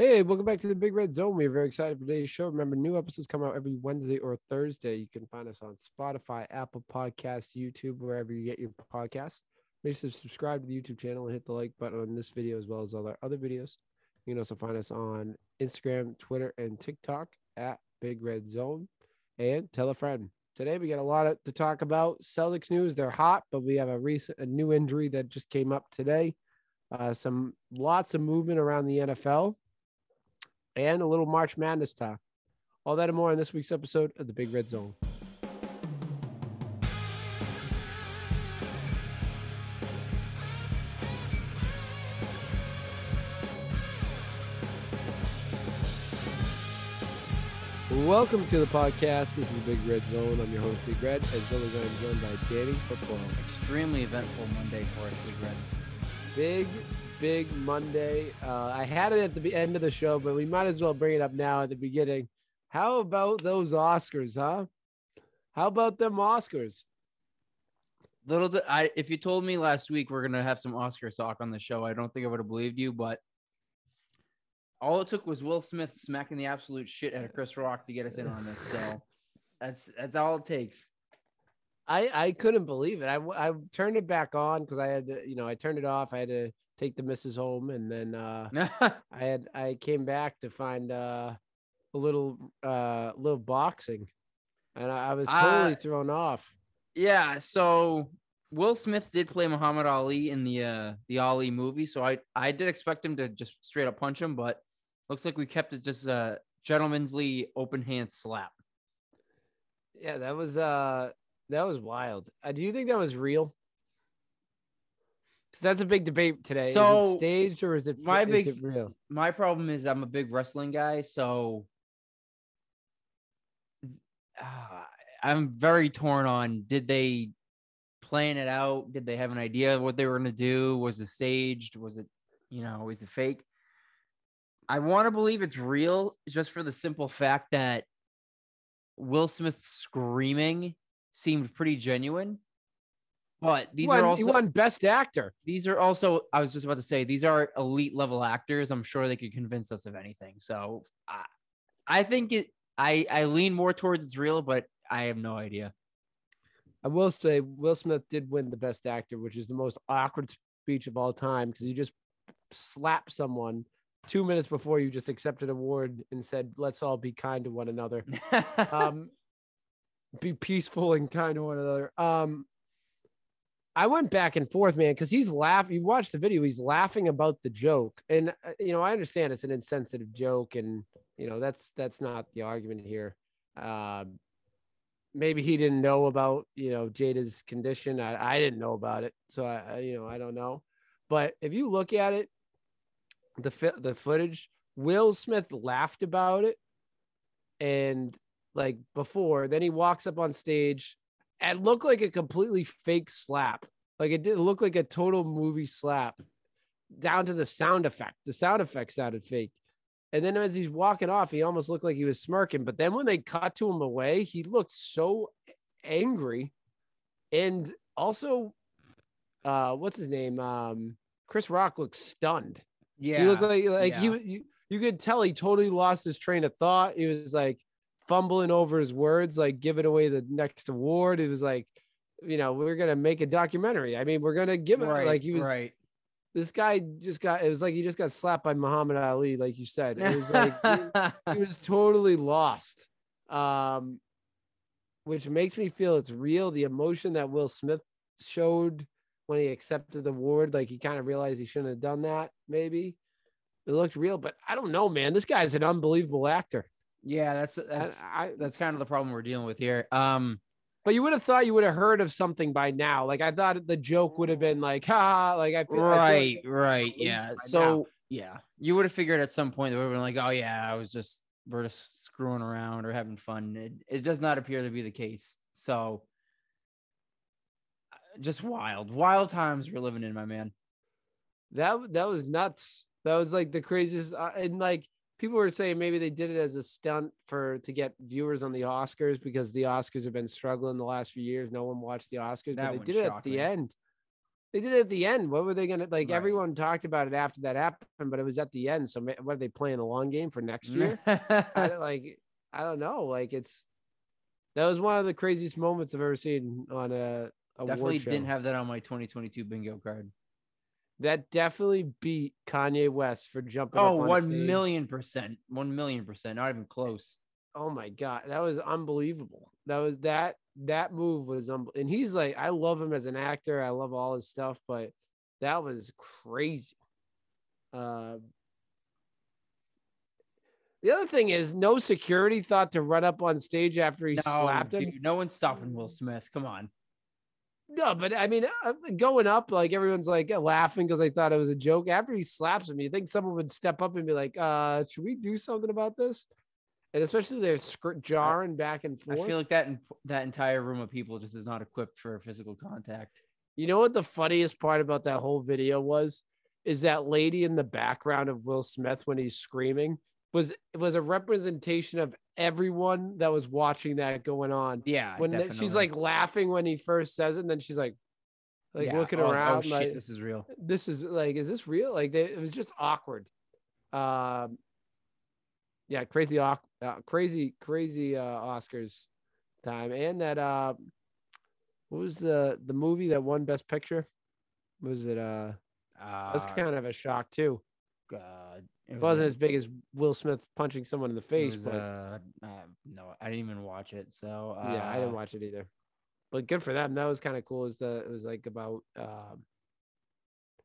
Hey, welcome back to the Big Red Zone. We're very excited for today's show. Remember, new episodes come out every Wednesday or Thursday. You can find us on Spotify, Apple Podcast, YouTube, wherever you get your podcasts. Make sure to subscribe to the YouTube channel and hit the like button on this video as well as all our other videos. You can also find us on Instagram, Twitter, and TikTok at Big Red Zone. And tell a friend. Today we got a lot to talk about. Celtics news, they're hot, but we have a recent a new injury that just came up today. Uh, some lots of movement around the NFL and a little March Madness talk. All that and more in this week's episode of the Big Red Zone. Welcome to the podcast. This is the Big Red Zone. I'm your host, Big Red. As always, I'm joined by Danny Football. Extremely eventful Monday for us, Big Red. Big, big Monday. Uh, I had it at the end of the show, but we might as well bring it up now at the beginning. How about those Oscars, huh? How about them Oscars? Little, to, I if you told me last week we're gonna have some Oscar talk on the show, I don't think I would have believed you. But all it took was Will Smith smacking the absolute shit out of Chris Rock to get us in on this. So that's that's all it takes. I I couldn't believe it. I I turned it back on because I had to, you know, I turned it off. I had to take the missus home, and then uh, I had I came back to find uh, a little uh little boxing, and I, I was totally uh, thrown off. Yeah, so Will Smith did play Muhammad Ali in the uh the Ali movie, so I I did expect him to just straight up punch him, but looks like we kept it just a gentlemanly open hand slap. Yeah, that was uh that was wild. Uh, do you think that was real? Because that's a big debate today. So is it staged or is it my is big it real? My problem is I'm a big wrestling guy, so uh, I'm very torn on did they plan it out? Did they have an idea of what they were going to do? Was it staged? Was it, you know, was it fake? I want to believe it's real just for the simple fact that Will Smith screaming seemed pretty genuine. But these won, are also he won best actor. These are also I was just about to say these are elite level actors. I'm sure they could convince us of anything. So I, I think it. I I lean more towards it's real, but I have no idea. I will say Will Smith did win the best actor, which is the most awkward speech of all time because you just slap someone two minutes before you just accepted an award and said, "Let's all be kind to one another." um, be peaceful and kind to one another. Um, I went back and forth, man, because he's laughing. You watch the video; he's laughing about the joke, and uh, you know I understand it's an insensitive joke, and you know that's that's not the argument here. Uh, maybe he didn't know about you know Jada's condition. I, I didn't know about it, so I, I you know I don't know. But if you look at it, the the footage, Will Smith laughed about it, and like before. Then he walks up on stage and looked like a completely fake slap. Like it didn't look like a total movie slap down to the sound effect. The sound effect sounded fake. And then as he's walking off, he almost looked like he was smirking. But then when they cut to him away, he looked so angry. And also, uh, what's his name? Um, Chris Rock looked stunned. Yeah. He looked like like yeah. he you, you could tell he totally lost his train of thought. He was like, fumbling over his words, like giving away the next award. It was like, you know, we're gonna make a documentary. I mean, we're gonna give it right, like he was right. This guy just got it was like he just got slapped by Muhammad Ali, like you said. It was like he, he was totally lost. Um which makes me feel it's real. The emotion that Will Smith showed when he accepted the award, like he kind of realized he shouldn't have done that, maybe. It looked real, but I don't know, man. This guy's an unbelievable actor. Yeah, that's that's I, that's kind of the problem we're dealing with here. Um, but you would have thought you would have heard of something by now. Like I thought the joke would have been like, ha, like I feel right, I feel like right, yeah. So now. yeah, you would have figured at some point they would have been like, oh yeah, I was just we're just screwing around or having fun. It, it does not appear to be the case. So just wild, wild times we're living in, my man. That that was nuts. That was like the craziest, uh, and like people were saying maybe they did it as a stunt for to get viewers on the Oscars because the Oscars have been struggling the last few years. No one watched the Oscars, that but they did it at the end. They did it at the end. What were they gonna like? Right. Everyone talked about it after that happened, but it was at the end. So what are they playing a long game for next year? I, like I don't know. Like it's that was one of the craziest moments I've ever seen on a, a Definitely didn't have that on my 2022 bingo card. That definitely beat Kanye West for jumping. Oh, on one stage. million percent. One million percent. Not even close. Oh my god, that was unbelievable. That was that that move was um, and he's like, I love him as an actor. I love all his stuff, but that was crazy. Uh, the other thing is, no security thought to run up on stage after he No, slapped him. dude, no one's stopping Will Smith. Come on. No, but I mean, uh, going up, like everyone's like laughing because they thought it was a joke. After he slaps him, you think someone would step up and be like, uh, should we do something about this? And especially they're jarring back and forth. I feel like that that entire room of people just is not equipped for physical contact. You know what the funniest part about that whole video was? Is that lady in the background of Will Smith when he's screaming was it was a representation of everyone that was watching that going on. Yeah. When the- she's like laughing when he first says it, and then she's like, like Yeah, looking oh- oh, around, shit, this is real. this is like, is this real? Like they, it was just awkward. Um, yeah, crazy, uh, crazy, crazy uh, Oscars time, and that uh, what was the the movie that won Best Picture? Was it uh? Uh, That's kind of a shock too. God, it It was wasn't as big as Will Smith punching someone in the face, was, but uh, uh, no, I didn't even watch it. So uh, yeah, I didn't watch it either. But good for them. That was kind of cool. Is the it was like about um,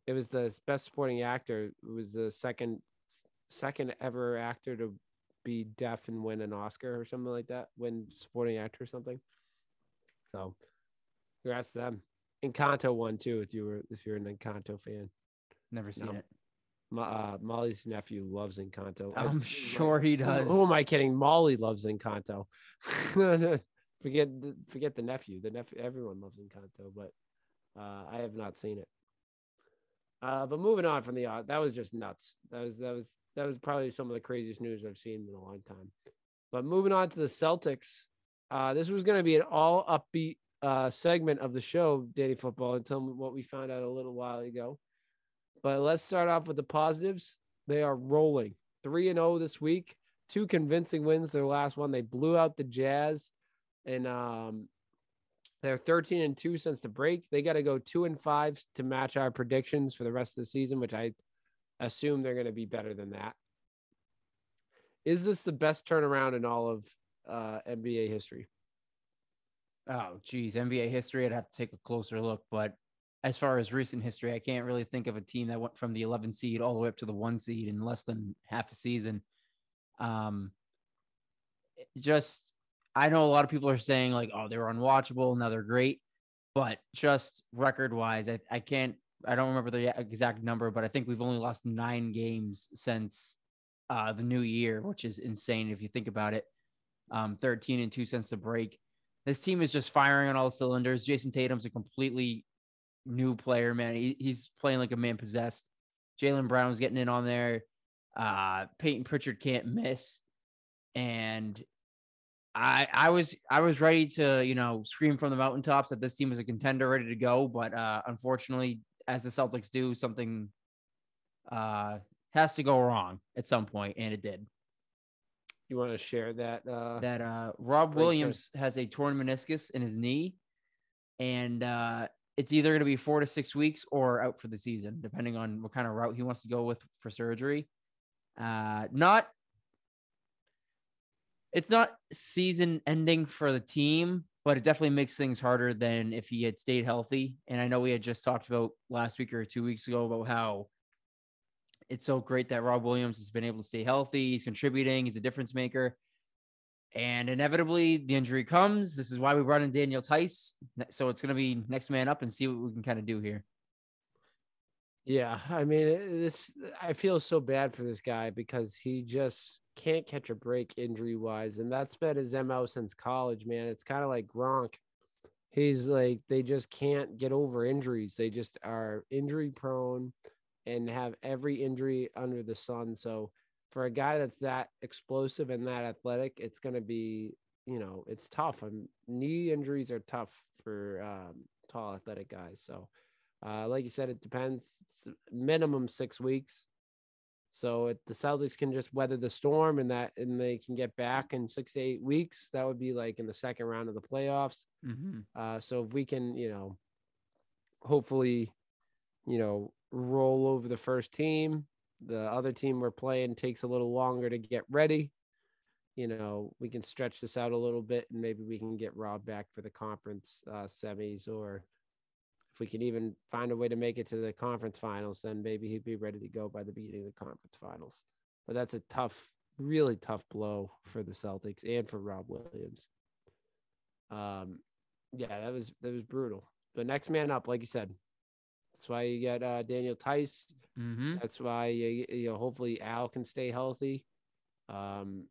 it was the best supporting actor. It was the second second ever actor to be deaf and win an Oscar or something like that. Win supporting actor or something. So, congrats to them. Encanto won too. If you were if you're an Encanto fan, Never seen No. it. Uh, Molly's nephew loves Encanto. I- I'm sure he does. Who am I kidding? Molly loves Encanto. forget the, forget the nephew. The nephew. Everyone loves Encanto, but uh, I have not seen it. Uh, but moving on from the uh, that was just nuts. That was that was that was probably some of the craziest news I've seen in a long time. But moving on to the Celtics, uh, this was going to be an all upbeat uh, segment of the show, Danny Football, until what we found out a little while ago. But let's start off with the positives. They are rolling 3 and 0 this week. Two convincing wins. Their last one, they blew out the Jazz, and um, they're 13 and 2 since the break. They got to go 2 and 5 to match our predictions for the rest of the season, which I assume they're going to be better than that. Is this the best turnaround in all of uh, NBA history? Oh, geez, NBA history. I'd have to take a closer look, but as far as recent history, I can't really think of a team that went from the 11 seed all the way up to the one seed in less than half a season. Um, just I know a lot of people are saying like, oh, they were unwatchable, now they're great, but just record wise, I, I can't. I don't remember the exact number, but I think we've only lost nine games since uh, the new year, which is insane if you think about it. Um, 13 and two since the break. This team is just firing on all cylinders. Jayson Tatum's a completely new player, man. He, he's playing like a man possessed. Jaylen Brown's getting in on there. Uh, Peyton Pritchard can't miss, and I I was I was ready to you know scream from the mountaintops that this team is a contender, ready to go. But uh, unfortunately, as the Celtics do, something uh, has to go wrong at some point, and it did. You want to share that? Uh, that uh Rob Williams has a torn meniscus in his knee, and uh it's either going to be four to six weeks or out for the season, depending on what kind of route he wants to go with for surgery. Uh, not. It's not season ending for the team, but it definitely makes things harder than if he had stayed healthy. And I know we had just talked about last week or two weeks ago about how it's so great that Rob Williams has been able to stay healthy. He's contributing. He's a difference maker. And inevitably, the injury comes. This is why we brought in Daniel Theis. So it's going to be next man up and see what we can kind of do here. Yeah, I mean, this I feel so bad for this guy because he just can't catch a break injury wise, and that's been his mo since college. Man, it's kind of like Gronk. He's like they just can't get over injuries. They just are injury prone and have every injury under the sun. So for a guy that's that explosive and that athletic, it's going to be you know it's tough. And knee injuries are tough for um, tall athletic guys. So Uh, like you said, it depends. It's minimum six weeks. So if the Celtics can just weather the storm and that and they can get back in six to eight weeks, that would be like in the second round of the playoffs. Mm-hmm. Uh, so if we can, you know, hopefully, you know, roll over the first team, the other team we're playing takes a little longer to get ready. You know, we can stretch this out a little bit and maybe we can get Rob back for the conference uh, semis or if we can even find a way to make it to the conference finals, then maybe he'd be ready to go by the beginning of the conference finals. But that's a tough, really tough blow for the Celtics and for Rob Williams. Um, yeah, that was that was brutal. The next man up, like you said, that's why you get uh, Daniel Theis. Mm-hmm. That's why you, you know hopefully Al can stay healthy. Um,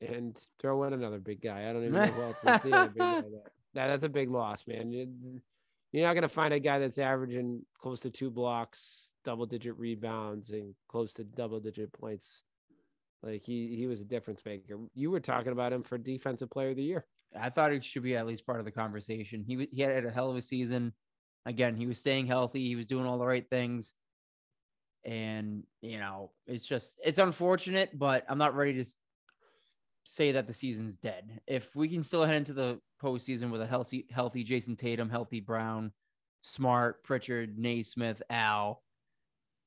and throw in another big guy. I don't even know who else is the big guy. That, that's a big loss, man. You, you're not going to find a guy that's averaging close to two blocks, double digit rebounds, and close to double digit points. Like he he was a difference maker. You were talking about him for defensive player of the year. I thought he should be at least part of the conversation. He he had a hell of a season. Again, he was staying healthy. He was doing all the right things. And you know, it's just it's unfortunate, but I'm not ready to say that the season's dead. If we can still head into the postseason with a healthy, healthy Jayson Tatum, healthy Brown, Smart, Pritchard, Nesmith, Al,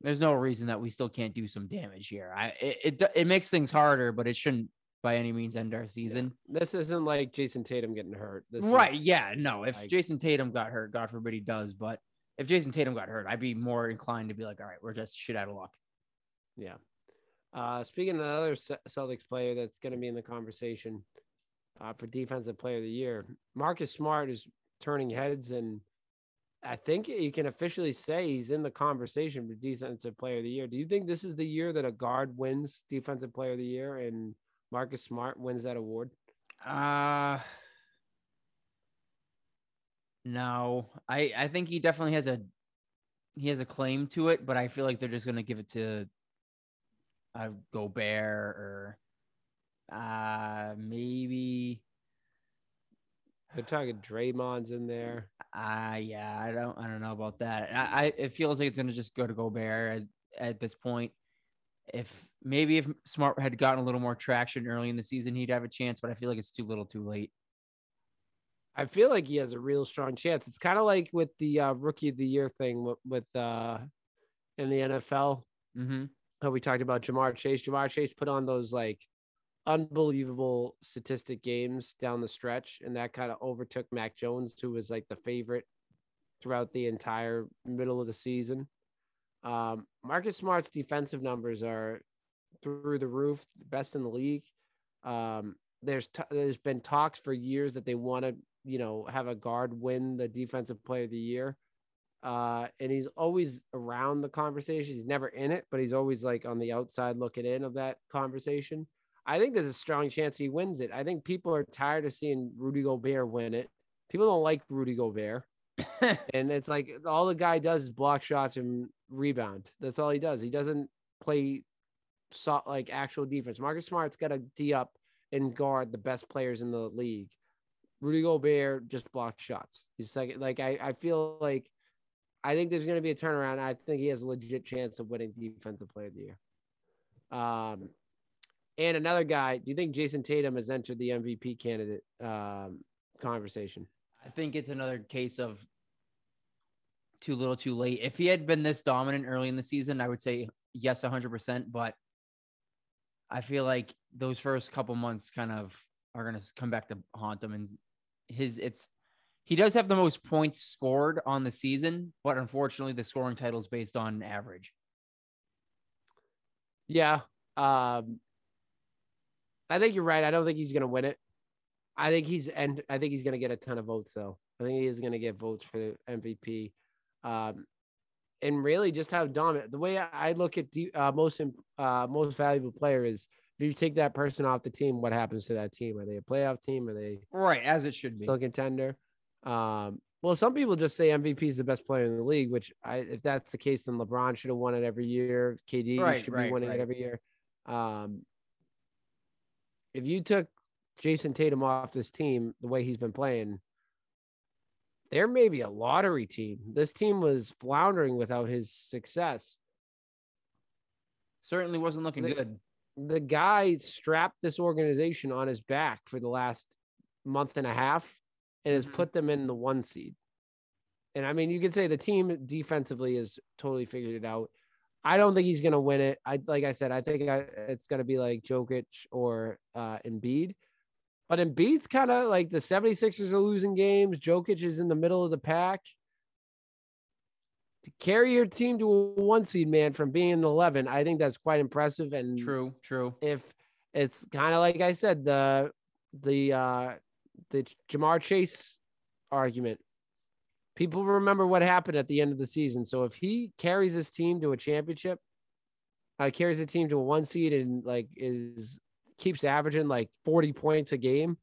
there's no reason that we still can't do some damage here. I it it, it makes things harder, but it shouldn't by any means end our season. Yeah. This isn't like Jayson Tatum getting hurt. This right? Is, yeah. No. If like, Jayson Tatum got hurt, God forbid he does, but if Jayson Tatum got hurt, I'd be more inclined to be like, all right, we're just shit out of luck. Yeah. Uh, speaking of another Celtics player that's going to be in the conversation uh, for defensive player of the year, Marcus Smart is turning heads, and I think you can officially say he's in the conversation for defensive player of the year. Do you think this is the year that a guard wins defensive player of the year and Marcus Smart wins that award? Uh no. I I think he definitely has a he has a claim to it, but I feel like they're just gonna give it to uh, Gobert or uh maybe they're talking Draymond's in there. Uh yeah, I don't I don't know about that. I, I it feels like it's gonna just go to Gobert at, at this point. If maybe if Smart had gotten a little more traction early in the season, he'd have a chance, but I feel like it's too little too late. I feel like he has a real strong chance. It's kind of like with the uh, rookie of the year thing with, with uh in the NFL. Mm-hmm how we talked about Ja'Marr Chase. Ja'Marr Chase put on those like unbelievable statistic games down the stretch, and that kind of overtook Mac Jones, who was like the favorite throughout the entire middle of the season. Um, Marcus Smart's defensive numbers are through the roof, best in the league. Um, there's t- there's been talks for years that they want to you know have a guard win the defensive player of the year uh, and he's always around the conversation. He's never in it, but he's always like on the outside looking in of that conversation. I think there's a strong chance he wins it. I think people are tired of seeing Rudy Gobert win it. People don't like Rudy Gobert. and it's like all the guy does is block shots and rebound. That's all he does. He doesn't play so, like actual defense. Marcus Smart's got to D up and guard the best players in the league. Rudy Gobert just blocks shots. He's like, like I, I feel like I think there's going to be a turnaround. I think he has a legit chance of winning Defensive Player of the Year. Um, and another guy, do you think Jayson Tatum has entered the MVP candidate um, conversation? I think it's another case of too little, too late. If he had been this dominant early in the season, I would say yes, 100%. But I feel like those first couple months kind of are going to come back to haunt him. And his, it's, he does have the most points scored on the season, but unfortunately, the scoring title is based on average. Yeah. Um, I think you're right. I don't think he's going to win it. I think he's and I think he's going to get a ton of votes though. I think he is going to get votes for the MVP. Um, and really just how dominant the way I look at the uh, most uh, most valuable player is if you take that person off the team, what happens to that team? Are they a playoff team? Are they right as it should be still contender? Um, well, some people just say MVP is the best player in the league, which I, if that's the case, then LeBron should have won it every year. KD right, should right, be winning right. it every year. Um, if you took Jayson Tatum off this team, the way he's been playing, they're maybe a lottery team. This team was floundering without his success. Certainly wasn't looking The- good. The guy strapped this organization on his back for the last month and a half and has Mhm. put them in the one seed. And I mean, you could say the team defensively has totally figured it out. I don't think he's going to win it. I like I said, I think I, it's going to be like Jokic or uh, Embiid. But Embiid's kind of like the 76ers are losing games. Jokic is in the middle of the pack. To carry your team to a one seed, man, from being an 11, I think that's quite impressive. And True, true. if it's kind of like I said, the the uh the Ja'Marr Chase argument. People remember what happened at the end of the season. So if he carries his team to a championship, uh, carries the team to a one seed and like is keeps averaging like 40 points a game,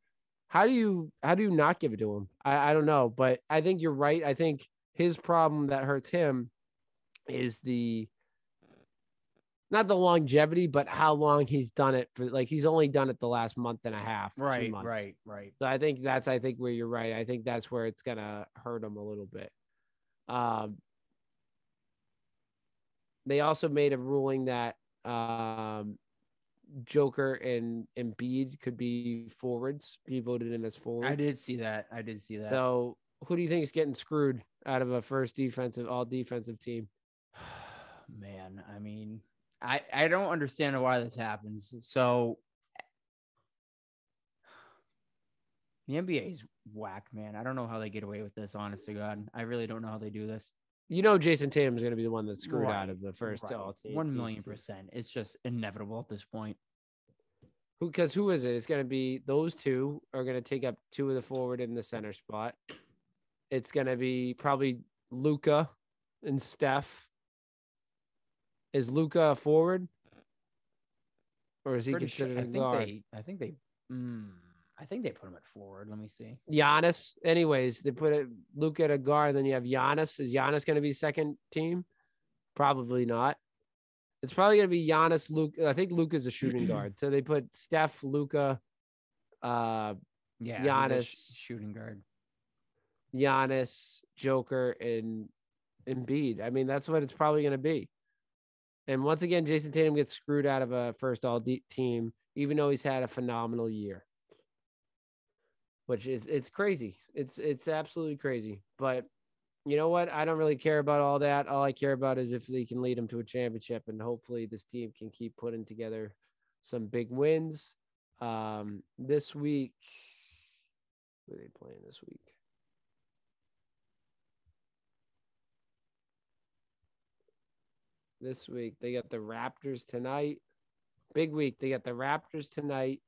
how do you how do you not give it to him? I, I don't know, but I think you're right. I think his problem that hurts him is the not the longevity, but how long he's done it for. Like he's only done it the last month and a half, two Right, months. right, right. So I think that's I think where you're right. I think that's where it's gonna hurt him a little bit. Um, they also made a ruling that um, Joker and Embiid could be forwards, be voted in as forwards. I did see that. I did see that. So who do you think is getting screwed out of a first defensive, all defensive team? man, I mean, I I don't understand why this happens. So the NBA is whack, man. I don't know how they get away with this. Honest to God, I really don't know how they do this. You know, Jayson Tatum is going to be the one that's screwed Right, out of the first Right. all team. One million percent. It's just inevitable at this point. Who? Because who is it? It's going to be those two are going to take up two of the forward in the center spot. It's going to be probably Luka and Steph. Is Luka a forward, or is he Pretty sure- considered I a think guard? they. I think they. Mm, I think they put him at forward. Let me see. Giannis. Anyways, they put it Luka at a guard. Then you have Giannis. Is Giannis going to be second team? Probably not. It's probably going to be Giannis. Luke. I think Luka's a shooting guard. So they put Steph, Luka, uh, Yeah, a sh- Giannis. shooting guard. Giannis, Joker, and Embiid. I mean, that's what it's probably going to be. And once again, Jayson Tatum gets screwed out of a first all team, even though he's had a phenomenal year. Which is it's crazy. It's it's absolutely crazy. But you know what? I don't really care about all that. All I care about is if they can lead them to a championship, and hopefully this team can keep putting together some big wins. Um, this week, who are they playing this week? this week. They got the Raptors tonight. Big week. They got the Raptors tonight,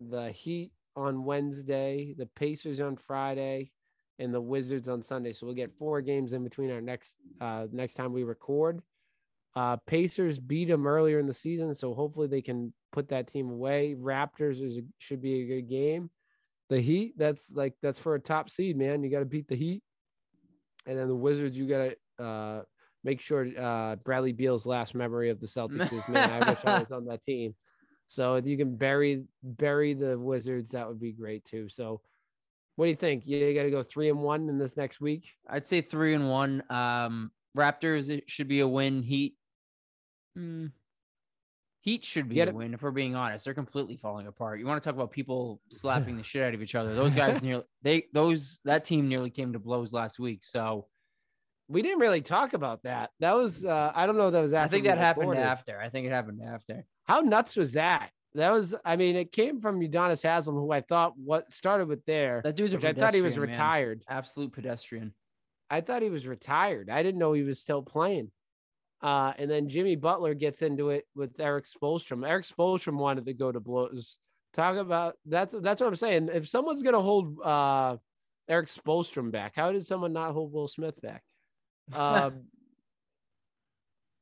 the Heat on Wednesday, the Pacers on Friday, and the Wizards on Sunday. So we'll get four games in between our next uh next time we record. Uh Pacers beat them earlier in the season, so hopefully they can put that team away. Raptors is should be a good game. The Heat, that's like that's for a top seed, man. You got to beat the Heat. And then the Wizards, you got to uh make sure uh, Bradley Beal's last memory of the Celtics is, man, I wish I was on that team. So if you can bury bury the Wizards, that would be great too. So what do you think? You got to go three and one in this next week. I'd say three and one. Um, Raptors it should be a win. Heat, mm, Heat should be You a gotta- win. If we're being honest, they're completely falling apart. You want to talk about people slapping the shit out of each other? Those guys nearly they those that team nearly came to blows last week. So We didn't really talk about that. That was uh, I don't know. If that was after I think that happened after. I think it happened after. How nuts was that? That was. I mean, it came from Udonis Haslem, who I thought what started with there, That dude's a I thought he was pedestrian, man. retired. Absolute pedestrian. I thought he was retired. I didn't know he was still playing. Uh, and then Jimmy Butler gets into it with Erik Spoelstra. Erik Spoelstra wanted to go to blows. Talk about that's that's what I'm saying. If someone's gonna hold uh, Erik Spoelstra back, how did someone not hold Will Smith back? Um,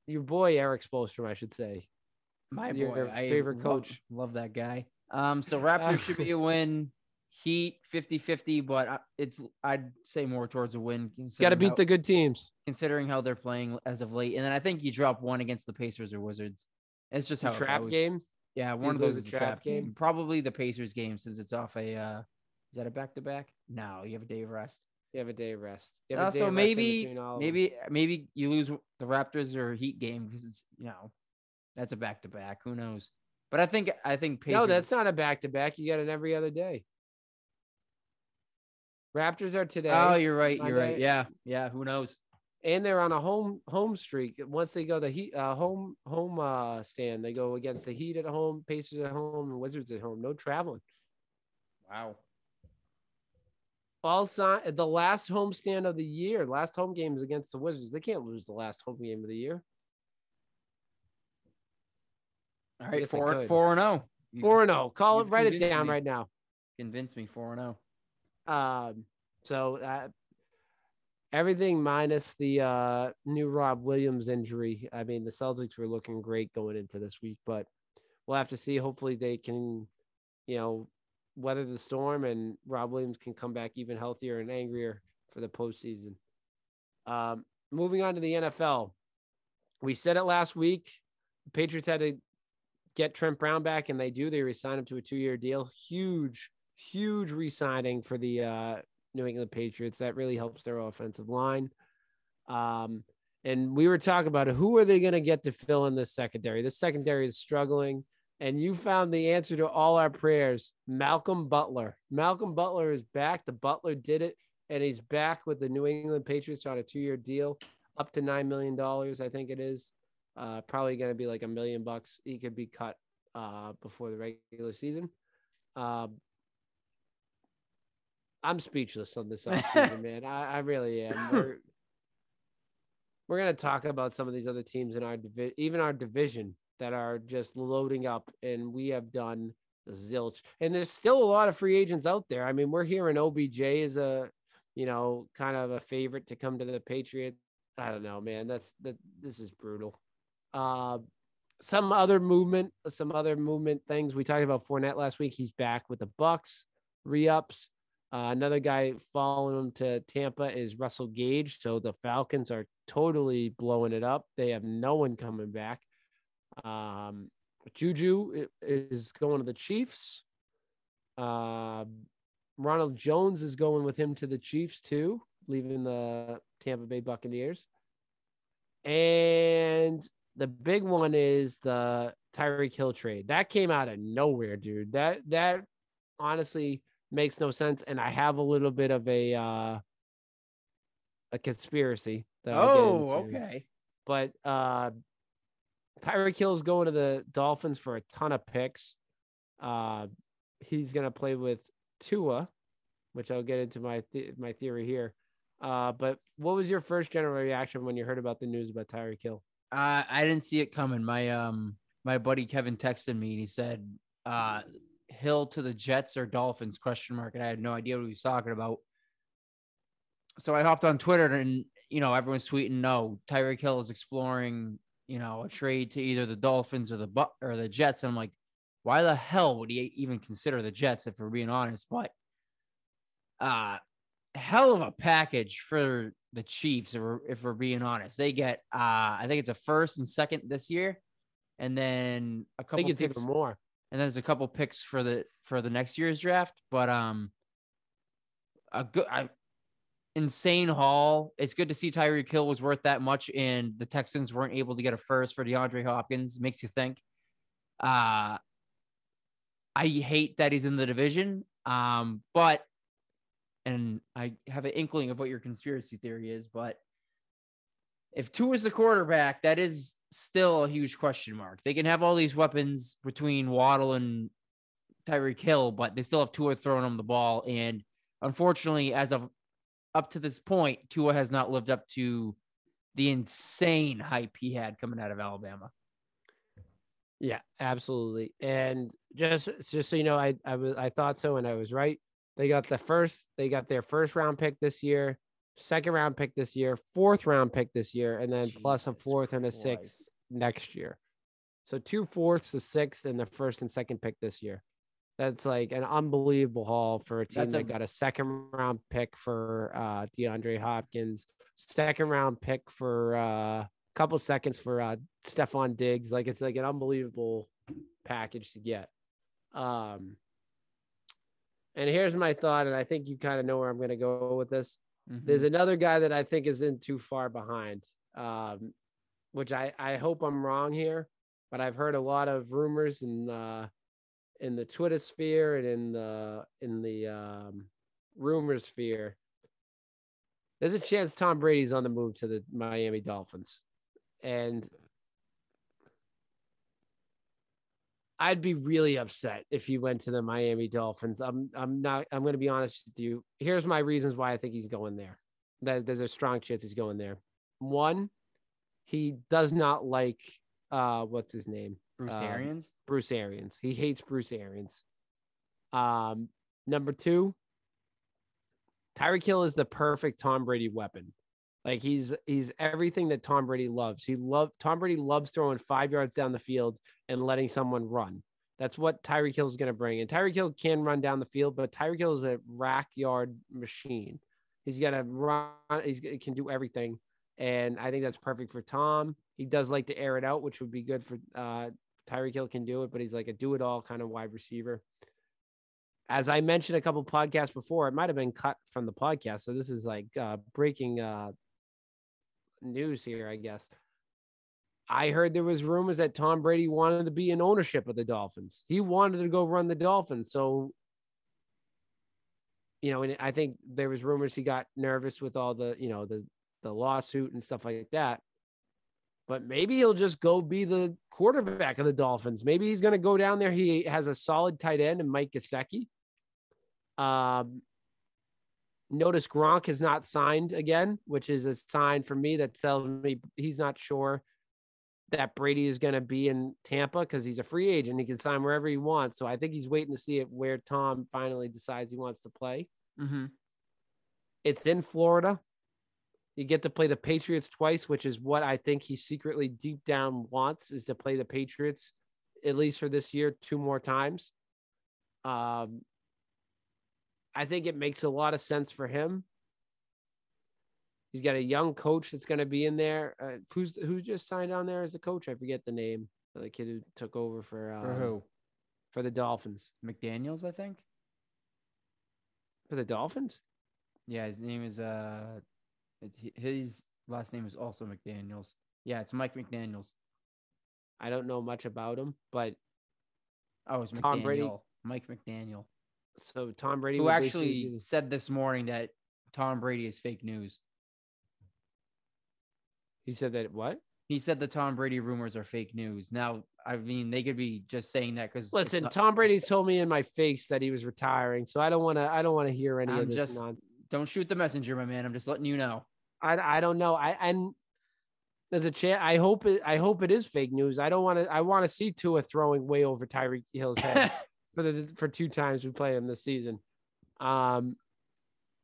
your boy Erik Spoelstra, I should say. My Your boy, favorite love- coach. Love that guy. Um, so Raptors should be a win. Heat 50-50, but I- it's I'd say more towards a win. Got to beat how- the good teams. considering how they're playing as of late. And then I think you drop one against the Pacers or Wizards. It's just how trap games. Yeah, one of those is a trap trap game. game? Probably the Pacers game since it's off a. Uh, is that a back to back? No, you have a day of rest. You have a day of rest. You have Also, of maybe maybe maybe you lose the Raptors or Heat game because it's you know that's a back to back. Who knows? But I think I think Pacers, No, that's not a back to back. You got it every other day. Raptors are today. Oh, you're right. You're right. Yeah, yeah. Who knows? and they're on a home home streak. Once they go the Heat uh, home home uh, stand, they go against the Heat at home, Pacers at home, and Wizards at home. No traveling. Wow. All sign the last home stand of the year. Last home game is against the Wizards. They can't lose the last home game of the year. All right, guess they four four and zero. You Four and zero. Call it. Write it down me. right now. Convince me four and oh. zero. Um, so uh, everything minus the uh, new Rob Williams injury. I mean, the Celtics were looking great going into this week, but we'll have to see. Hopefully, they can, you know, weather the storm, and Rob Williams can come back even healthier and angrier for the postseason. Um, moving on to the NFL, we said it last week. The Patriots had to get Trent Brown back, and they do. They re-sign him to a two-year deal. Huge, huge re-signing for the uh, New England Patriots. That really helps their offensive line. Um, and we were talking about. Who are they going to get to fill in this secondary? This secondary is struggling. And you found the answer to all our prayers. Malcolm Butler. Malcolm Butler is back. The Butler did it, and he's back with the New England Patriots on a two-year deal, up to nine million dollars. I think it is. Uh, probably going to be like a million bucks. He could be cut uh, before the regular season. Um, I'm speechless on this offseason, man. I, I really am. We're, we're going to talk about some of these other teams in our division, even our division, that are just loading up, and we have done zilch. And there's still a lot of free agents out there. I mean, we're hearing OBJ is a, you know, kind of a favorite to come to the Patriots. I don't know, man. That's that. This is brutal. Uh, some other movement, some other movement things. We talked about Fournette last week. He's back with the Bucs re-ups. Uh, another guy following him to Tampa is Russell Gage. So the Falcons are totally blowing it up. They have no one coming back. Um, Juju is going to the Chiefs. Uh, Ronald Jones is going with him to the Chiefs too, leaving the Tampa Bay Buccaneers. And the big one is the Tyreek Hill trade. That came out of nowhere, dude. That that honestly makes no sense. And I have a little bit of a uh a conspiracy that Oh, okay. But uh Tyreek Hill's going to the Dolphins for a ton of picks. Uh he's gonna play with Tua, which I'll get into my th- my theory here. Uh, but what was your first general reaction when you heard about the news about Tyreek Hill? Uh, I didn't see it coming. My um my buddy Kevin texted me and he said uh Hill to the Jets or Dolphins question mark and I had no idea what he was talking about. So I hopped on Twitter and you know everyone's tweeting no Tyreek Hill is exploring you know a trade to either the Dolphins or the Bu- or the Jets and I'm like why the hell would he even consider the Jets if we're being honest but uh hell of a package for the Chiefs if we're, if we're being honest. They get uh I think it's a first and second this year and then a I couple think it's picks, even more. and then there's a couple picks for the for the next year's draft, but um a good I, insane haul. It's good to see Tyreek Hill was worth that much and the Texans weren't able to get a first for DeAndre Hopkins. Makes you think. Uh I hate that he's in the division. Um, but and I have an inkling of what your conspiracy theory is, but if Tua is the quarterback, that is still a huge question mark. They can have all these weapons between Waddle and Tyreek Hill, but they still have Tua throwing them the ball. And unfortunately, as of up to this point, Tua has not lived up to the insane hype he had coming out of Alabama. Yeah, absolutely. And just just so you know, I I was I thought so, and I was right. They got the first. They got their first round pick this year, second round pick this year, fourth round pick this year, and then plus a Jesus fourth and a Christ. sixth next year. So two fourths, a sixth, and the first and second pick this year. That's like an unbelievable haul for a team That's that a- got a second round pick for uh, DeAndre Hopkins, second round pick for uh, a couple seconds for uh, Stefon Diggs. Like it's like an unbelievable package to get. Um, and here's my thought, and I think you kind of know where I'm going to go with this. Mhm. There's another guy that I think is in too far behind, um, which I, I hope I'm wrong here, but I've heard a lot of rumors in uh, in the Twitter sphere and in the in the um, rumor sphere. There's a chance Tom Brady's on the move to the Miami Dolphins, and I'd be really upset if he went to the Miami Dolphins. I'm I'm not I'm going to be honest with you. Here's my reasons why I think he's going there. That there's a strong chance he's going there. One, he does not like uh what's his name? Bruce um, Arians. Bruce Arians. He hates Bruce Arians. Um number 2, Tyreek Hill is the perfect Tom Brady weapon. Like he's he's everything that Tom Brady loves. He love Tom Brady loves throwing 5 yards down the field and letting someone run. That's what Tyreek Hill is going to bring. And Tyreek Hill can run down the field, but Tyreek Hill is a rack yard machine. He's going to run. He's, he can do everything. And I think that's perfect for Tom. He does like to air it out, which would be good for uh, Tyreek Hill can do it, but he's like a do it all kind of wide receiver. As I mentioned a couple podcasts before, it might have been cut from the podcast. So this is like uh, breaking uh, news here, I guess. I heard there was rumors that Tom Brady wanted to be in ownership of the Dolphins. He wanted to go run the Dolphins. So, you know, and I think there was rumors he got nervous with all the, you know, the the lawsuit and stuff like that. But maybe he'll just go be the quarterback of the Dolphins. Maybe he's going to go down there. He has a solid tight end and Mike Gesicki. Um, notice Gronk has not signed again, which is a sign for me that tells me he's not sure that Brady is going to be in Tampa because he's a free agent. He can sign wherever he wants. So I think he's waiting to see it where Tom finally decides he wants to play. Mm-hmm. It's in Florida. You get to play the Patriots twice, which is what I think he secretly deep down wants is to play the Patriots at least for this year two more times. Um, I think it makes a lot of sense for him. He's got a young coach that's going to be in there. Uh, who's who just signed on there as the coach? I forget the name. of The kid who took over for uh, For who? for the Dolphins. McDaniel's, I think. For the Dolphins? Yeah, his name is uh, it's, his last name is also McDaniel's. Yeah, it's Mike McDaniel's. I don't know much about him, but Oh, it's Tom Brady? Mike McDaniel, so Tom Brady who actually said this morning that Tom Brady is fake news. he said that what? He said the Tom Brady rumors are fake news. Now, I mean, they could be just saying that because Listen, Tom Brady told me in my face that he was retiring, so I don't want to. I don't want to hear any I'm of this just- nonsense. don't shoot the messenger, my man. I'm just letting you know. I I don't know. I and there's a chance. I hope it. I hope it is fake news. I don't want to. I want to see Tua throwing way over Tyreek Hill's head for the for two times we play him this season. Um,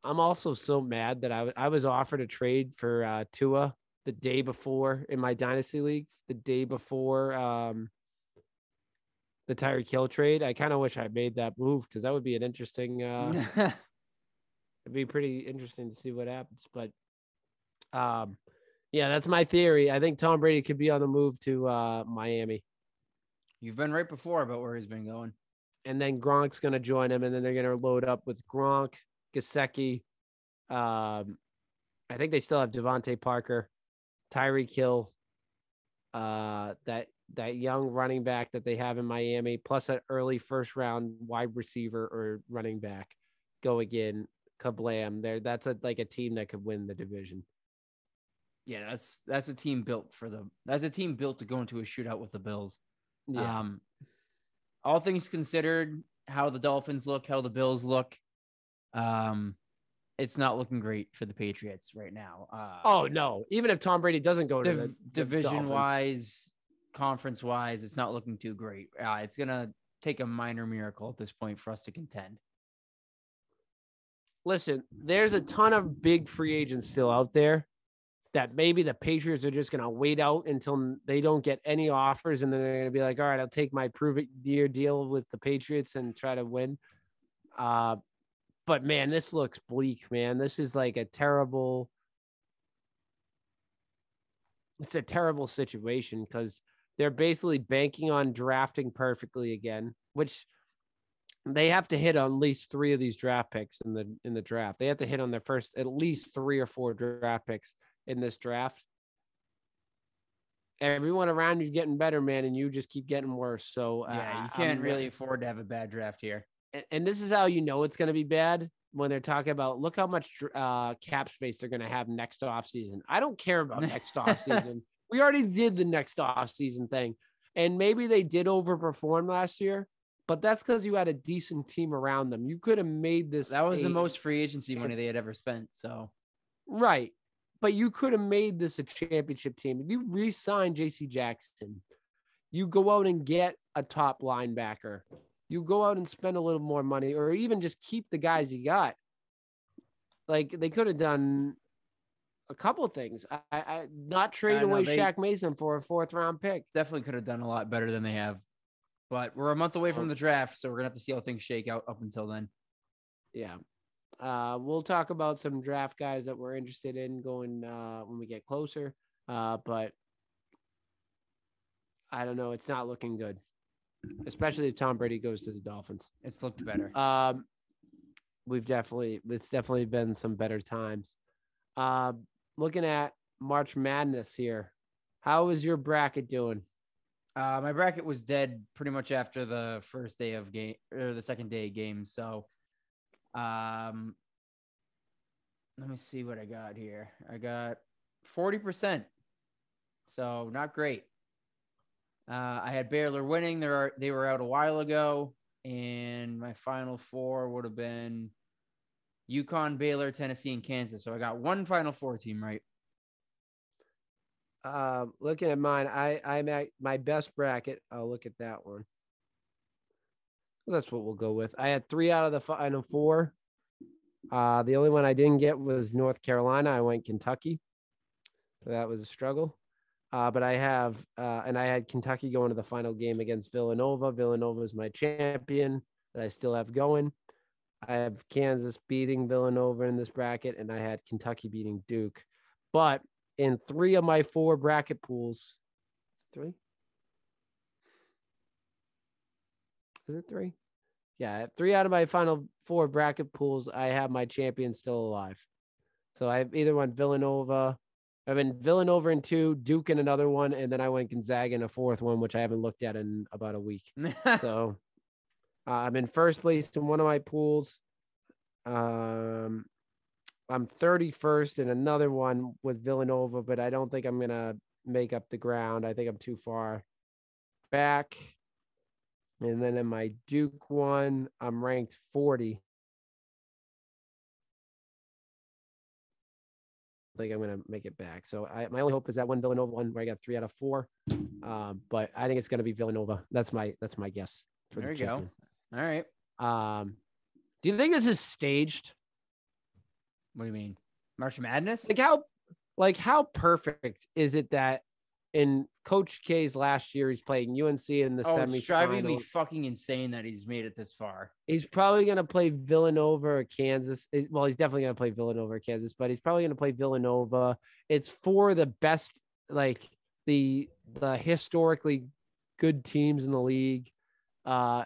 I'm also so mad that I I was offered a trade for uh, Tua the day before in my dynasty league. The day before um the Tyreek Hill trade. I kind of wish I made that move because that would be an interesting. uh it'd be pretty interesting to see what happens. But um, yeah, that's my theory. I think Tom Brady could be on the move to uh, Miami, You've been right before about where he's been going. And then Gronk's going to join him, and then they're going to load up with Gronk, Gesicki. Um, I think they still have DeVante Parker, Tyreek Hill, uh, that that young running back that they have in Miami, plus an early first round wide receiver or running back. Go again, kablam! There, that's a like a team that could win the division. Yeah, that's that's a team built for the that's a team built to go into a shootout with the Bills. Yeah. Um, all things considered, how the Dolphins look, how the Bills look, um, it's not looking great for the Patriots right now. Uh, Oh no! Even if Tom Brady doesn't go to the, the division Dolphins. wise, conference wise, it's not looking too great. Uh, it's gonna take a minor miracle at this point for us to contend. listen, there's a ton of big free agents still out there that maybe the Patriots are just going to wait out until they don't get any offers. And then they're going to be like, all right, I'll take my prove it year deal with the Patriots and try to win. Uh, but man, this looks bleak, man. This is like a terrible, it's a terrible situation because they're basically banking on drafting perfectly again, which they have to hit on at least three of these draft picks in the in the draft. They have to hit on their first at least three or four draft picks in this draft. Everyone around you's getting better, man, and you just keep getting worse. So Yeah, uh, you can't I'm really afford to have a bad draft here. and, and this is how you know it's going to be bad when they're talking about look how much uh, cap space they're going to have next off season. I don't care about next off season. We already did the next off season thing, and maybe they did overperform last year, but that's because you had a decent team around them. You could have made this. That was the most free agency money they had ever spent. So right, but you could have made this a championship team. You re-sign J.C. Jackson. You go out and get a top linebacker. You go out and spend a little more money, or even just keep the guys you got. Like they could have done a couple things. I, I not trade know, away they- Shaq Mason for a fourth round pick. definitely could have done a lot better than they have. But we're a month away from the draft, so we're gonna have to see how things shake out up until then. Yeah. Uh, we'll talk about some draft guys that we're interested in going uh, when we get closer. Uh, but I don't know. It's not looking good, especially if Tom Brady goes to the Dolphins. It's looked better. Um, we've definitely it's definitely been some better times. Uh, looking at March Madness here, how is your bracket doing? Uh, my bracket was dead pretty much after the first day of game or the second day of game. So, um, let me see what I got here. I got forty percent, so not great. Uh, I had Baylor winning. They were they were out a while ago, and my final four would have been UConn, Baylor, Tennessee, and Kansas. So I got one Final Four team right. Uh, looking at mine, I I'm at my best bracket. I'll look at that one. That's what we'll go with. I had three out of the final four. Uh, the only one I didn't get was North Carolina. I went Kentucky, so that was a struggle. Uh, but I have, uh, and I had Kentucky going to the final game against Villanova. Villanova is my champion that I still have going. I have Kansas beating Villanova in this bracket, and I had Kentucky beating Duke. But in three of my four bracket pools, three? Is it three? Yeah, three out of my final four bracket pools, I have my champion still alive. So I've either went Villanova, I went Villanova in two, Duke in another one, and then I went Gonzaga in a fourth one, which I haven't looked at in about a week. So uh, I'm in first place in one of my pools. Um, I'm 31st in another one with Villanova, but I don't think I'm gonna make up the ground. I think I'm too far back. And then in my Duke one, I'm ranked 40. I think I'm gonna make it back. So I, my only hope is that one Villanova one where I got three out of four. Um, but I think it's gonna be Villanova. That's my that's my guess. for the there you go. All right. Um, do you think this is staged? What do you mean? March Madness? Like how, like how perfect is it that in Coach K's last year he's playing UNC in the oh, it's driving me fucking insane that he's made it this far. He's probably gonna play Villanova or Kansas. Well, he's definitely gonna play Villanova or Kansas, but he's probably gonna play Villanova. It's for the best, like the the historically good teams in the league. Uh,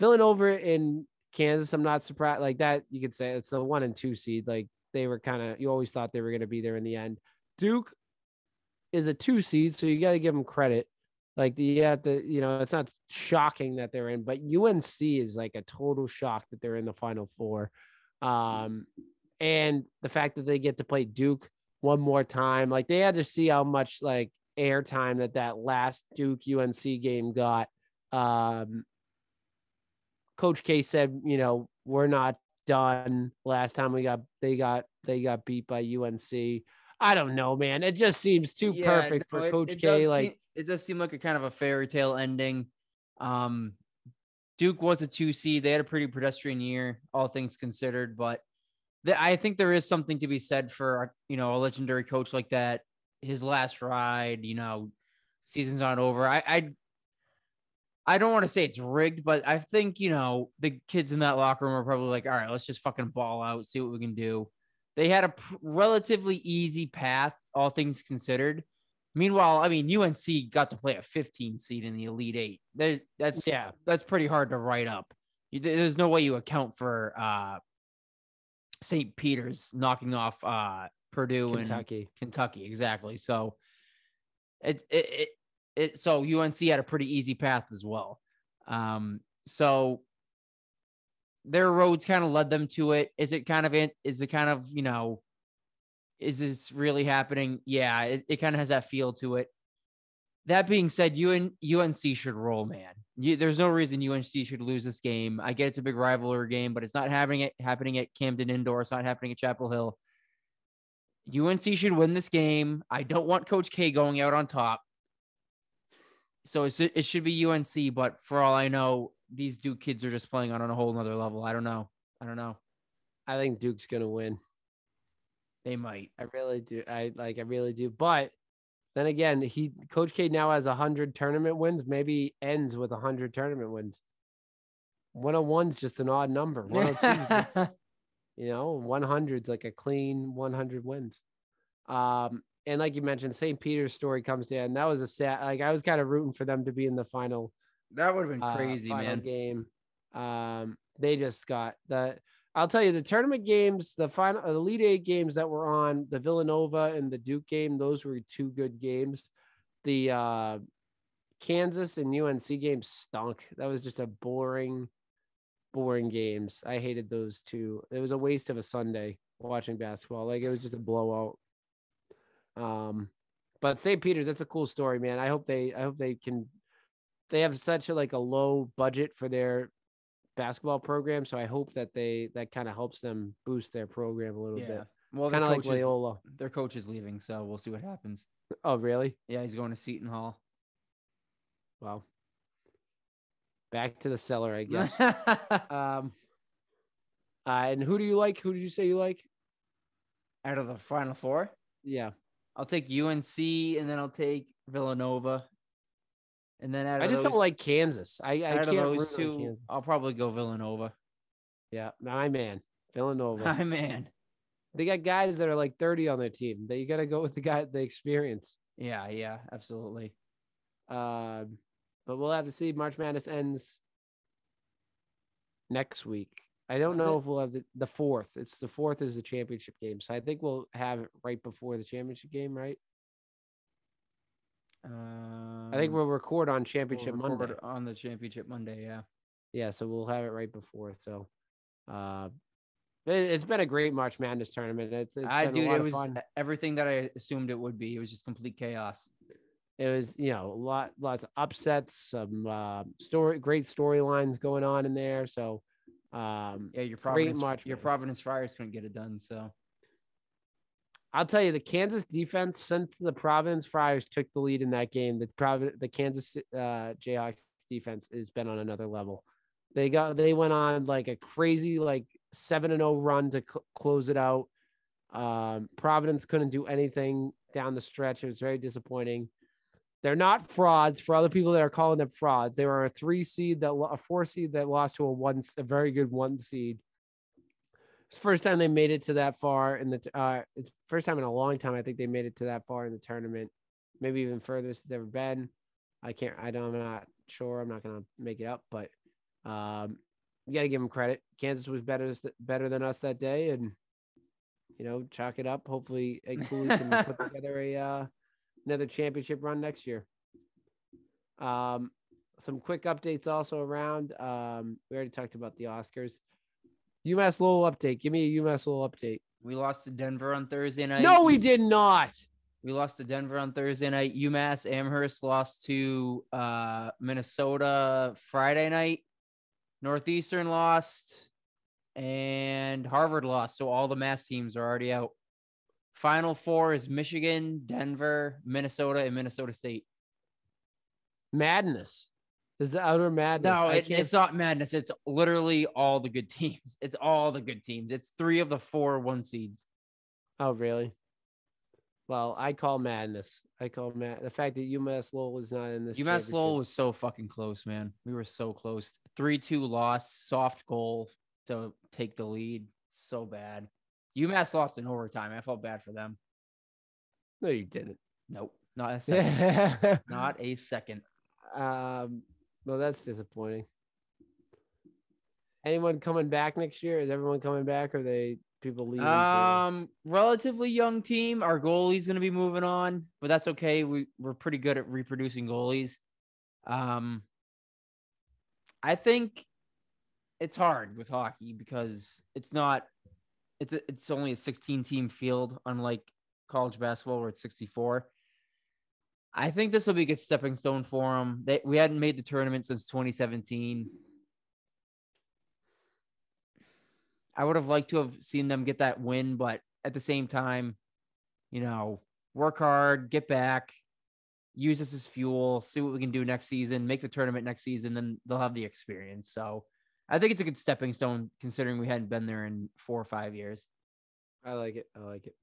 Villanova in Kansas, I'm not surprised. Like that, you could say it's the one and two seed. Like they were kind of, you always thought they were going to be there in the end. Duke is a two seed, so you got to give them credit. Like you have to, you know, it's not shocking that they're in, but UNC is like a total shock that they're in the final four. Um, and the fact that they get to play Duke one more time, like they had to see how much like airtime that that last Duke UNC game got. Um, Coach K said, you know, we're not done. Last time we got they got they got beat by UNC. I don't know, man. It just seems too Yeah, perfect no, for it- Coach it K. Like seem- it does seem like a kind of a fairy tale ending. Um, Duke was a two seed. They had a pretty pedestrian year, all things considered. But the, I think there is something to be said for you know a legendary coach like that. His last ride, you know, season's not over. I I, I don't want to say it's rigged, but I think you know the kids in that locker room are probably like, all right, let's just fucking ball out, see what we can do. They had a pr- relatively easy path, all things considered. Meanwhile, I mean, UNC got to play a 15 seed in the Elite Eight. There- That's yeah, that's pretty hard to write up. You, there's no way you account for uh, St. Peter's knocking off uh, Purdue Kentucky. and Kentucky. Exactly. So it's it, it it so UNC had a pretty easy path as well. Um, so their roads kind of led them to it. Is it kind of? Is it kind of you know? Is this really happening? Yeah, it, it kind of has that feel to it. That being said, UN, UNC should roll, man. You, there's no reason UNC should lose this game. I get it's a big rivalry game, but it's not happening at happening at Cameron Indoor. It's not happening at Chapel Hill. UNC should win this game. I don't want Coach K going out on top. So it should be UNC, but for all I know, these Duke kids are just playing on a whole nother level. I don't know. I don't know. I think Duke's gonna win. They might. I really do. I like. I really do. But then again, he Coach K now has hundred tournament wins. Maybe ends with hundred tournament wins. One on one's just an odd number. One on two, you know, one hundred's like a clean one hundred wins. Um, and like you mentioned, St. Peter's story comes to end. That was a sad. Like I was kind of rooting for them to be in the final. That would have been uh, crazy, final man. Game. Um, they just got the. I'll tell you the tournament games, the final, the Elite Eight games that were on the Villanova and the Duke game. Those were two good games. The uh, Kansas and UNC game stunk. That was just a boring, boring games. I hated those two. It was a waste of a Sunday watching basketball. Like it was just a blowout. Um, but St. Peter's, that's a cool story, man. I hope they, I hope they can. They have such a like a low budget for their basketball program, so I hope that they that kind of helps them boost their program a little Yeah. bit. Well, Kind of like is- Loyola. their coach is leaving, so we'll see what happens. Oh, really? Yeah, he's going to Seton Hall. Well, back to the cellar, I guess. um, uh, and who do you like? Who did you say you like? Out of the final four, Yeah, I'll take UNC and then I'll take Villanova. And then I just those, don't like Kansas. I, I can't root those two, Kansas. I'll probably go Villanova. Yeah, my man, Villanova. My man. they got guys that are like thirty on their team. That you got to go with the guy, the experience. Yeah, yeah, absolutely. Um, but we'll have to see. March Madness ends next week. I don't know it? if we'll have the, the fourth. It's the fourth is the championship game, so I think we'll have it right before the championship game, right? Um, I think we'll record on we'll championship record Monday. on the championship Monday. Yeah. Yeah, so we'll have it right before. So, uh, it, it's been a great March Madness tournament. It's, it's I been dude, a lot it of was fun. everything that I assumed it would be. It was just complete chaos. It was you know a lot lots of upsets, some uh, story, great storylines going on in there. So, um, Yeah, your Providence, your Providence Friars couldn't get it done. So I'll tell you, the Kansas defense since the Providence Friars took the lead in that game, the Providence, the Kansas uh, Jayhawks defense has been on another level. They got they went on like a crazy like seven and zero run to cl- close it out. Um, Providence couldn't do anything down the stretch. It was very disappointing. They're not frauds for other people that are calling them frauds. They were a three seed that a four seed that lost to a one a very good one seed. First time they made it to that far in the uh it's first time in a long time I think they made it to that far in the tournament. Maybe even furthest it's ever been. I can't I don't I'm not sure. I'm not gonna make it up, but um you gotta give them credit. Kansas was better better than us that day and you know, chalk it up. Hopefully Ed Cooley can put together a uh another championship run next year. Um some quick updates also around. Um, we already talked about the Oscars. UMass Lowell update. Give me a UMass Lowell update. we lost to Denver on Thursday night. No, we did not. We lost to Denver on Thursday night. UMass Amherst lost to uh, Minnesota Friday night. Northeastern lost, and Harvard lost. So all the Mass teams are already out. Final four is Michigan, Denver, Minnesota, and Minnesota State. Madness. Is the outer madness. No, it, it's not madness. It's literally all the good teams. It's all the good teams. It's three of the four one seeds. Oh, really? Well, I call madness. I call mad the fact that UMass Lowell was not in this. UMass Lowell was so fucking close, man. We were so close. 3 2 loss, soft goal to take the lead. So bad. UMass lost in overtime. I felt bad for them. No, you didn't. Nope. Not a second. Not a second. um. Well, that's disappointing. Anyone coming back next year? Is everyone coming back? Or are they people leaving? for- Um, relatively young team. Our goalie's going to be moving on, but that's okay. We we're pretty good at reproducing goalies. Um, I think it's hard with hockey because it's not. It's a, it's only a 16 team field, unlike college basketball where it's 64. I think this will be a good stepping stone for them. They we hadn't made the tournament since 2017. I would have liked to have seen them get that win, but at the same time, you know, work hard, get back, use this as fuel, see what we can do next season, make the tournament next season, then they'll have the experience. So I think it's a good stepping stone considering we hadn't been there in four or five years. I like it. I like it.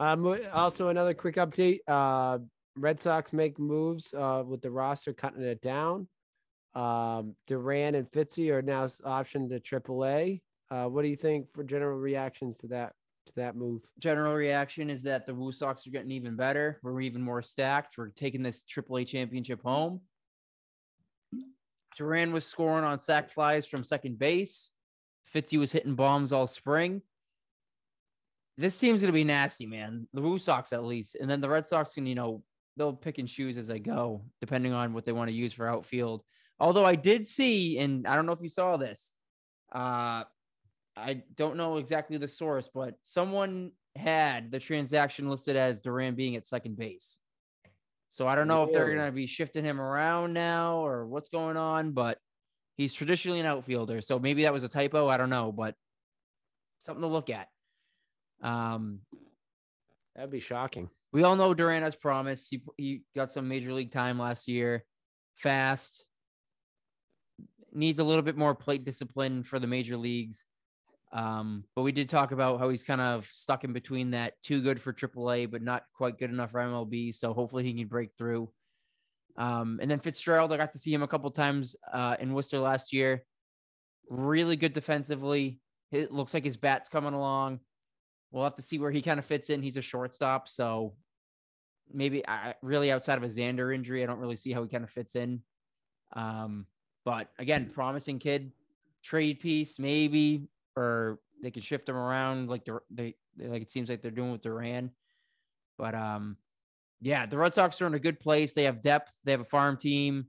Um, also another quick update. Uh, Red Sox make moves uh, with the roster cutting it down. Um, Duran and Fitzy are now optioned to AAA. Uh, what do you think for general reactions to that to that move? General reaction is that the Woo Sox are getting even better. We're even more stacked. We're taking this AAA championship home. Duran was scoring on sac flies from second base. Fitzy was hitting bombs all spring. This team's gonna be nasty, man. The Woo Sox at least, and then the Red Sox can, you know, they'll pick and choose as they go, depending on what they want to use for outfield. Although I did see, and I don't know if you saw this, uh, I don't know exactly the source, but someone had the transaction listed as Duran being at second base. So I don't know if they're going to be shifting him around now or what's going on, but he's traditionally an outfielder. So maybe that was a typo. I don't know, but something to look at. Um, That'd be shocking. We all know Duran has promise. He, he got some major league time last year, fast, needs a little bit more plate discipline for the major leagues. Um, but we did talk about how he's kind of stuck in between that too good for AAA, but not quite good enough for MLB. So hopefully he can break through. Um, and then Fitzgerald, I got to see him a couple times uh, in Worcester last year. Really good defensively. It looks like his bat's coming along. We'll have to see where he kind of fits in. He's a shortstop, so maybe I really outside of a Xander injury, I don't really see how he kind of fits in. Um, but again, promising kid, trade piece maybe, or they could shift him around like Dur- they like it seems like they're doing with Duran. But um, yeah, the Red Sox are in a good place. They have depth. They have a farm team.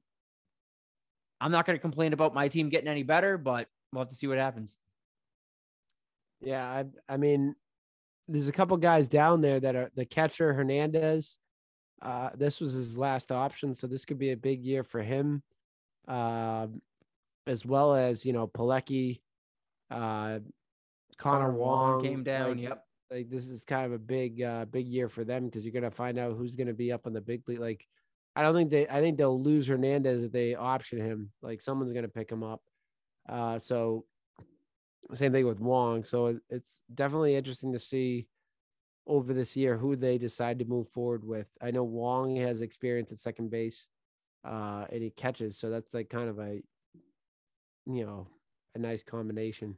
I'm not going to complain about my team getting any better, but we'll have to see what happens. Yeah, I I mean, there's a couple guys down there that are the catcher Hernandez. Uh, this was his last option, so this could be a big year for him. Um, as well as you know Pilecki, uh, Connor, Wong, came down. like- yep. like this is kind of a big uh big year for them because you're gonna find out who's gonna be up on the big league. Like, I don't think they I think they'll lose Hernandez if they option him. Like someone's gonna pick him up. Uh so same thing with Wong. So it's definitely interesting to see over this year who they decide to move forward with. I know Wong has experience at second base, uh, and he catches, so that's like kind of a you know a nice combination.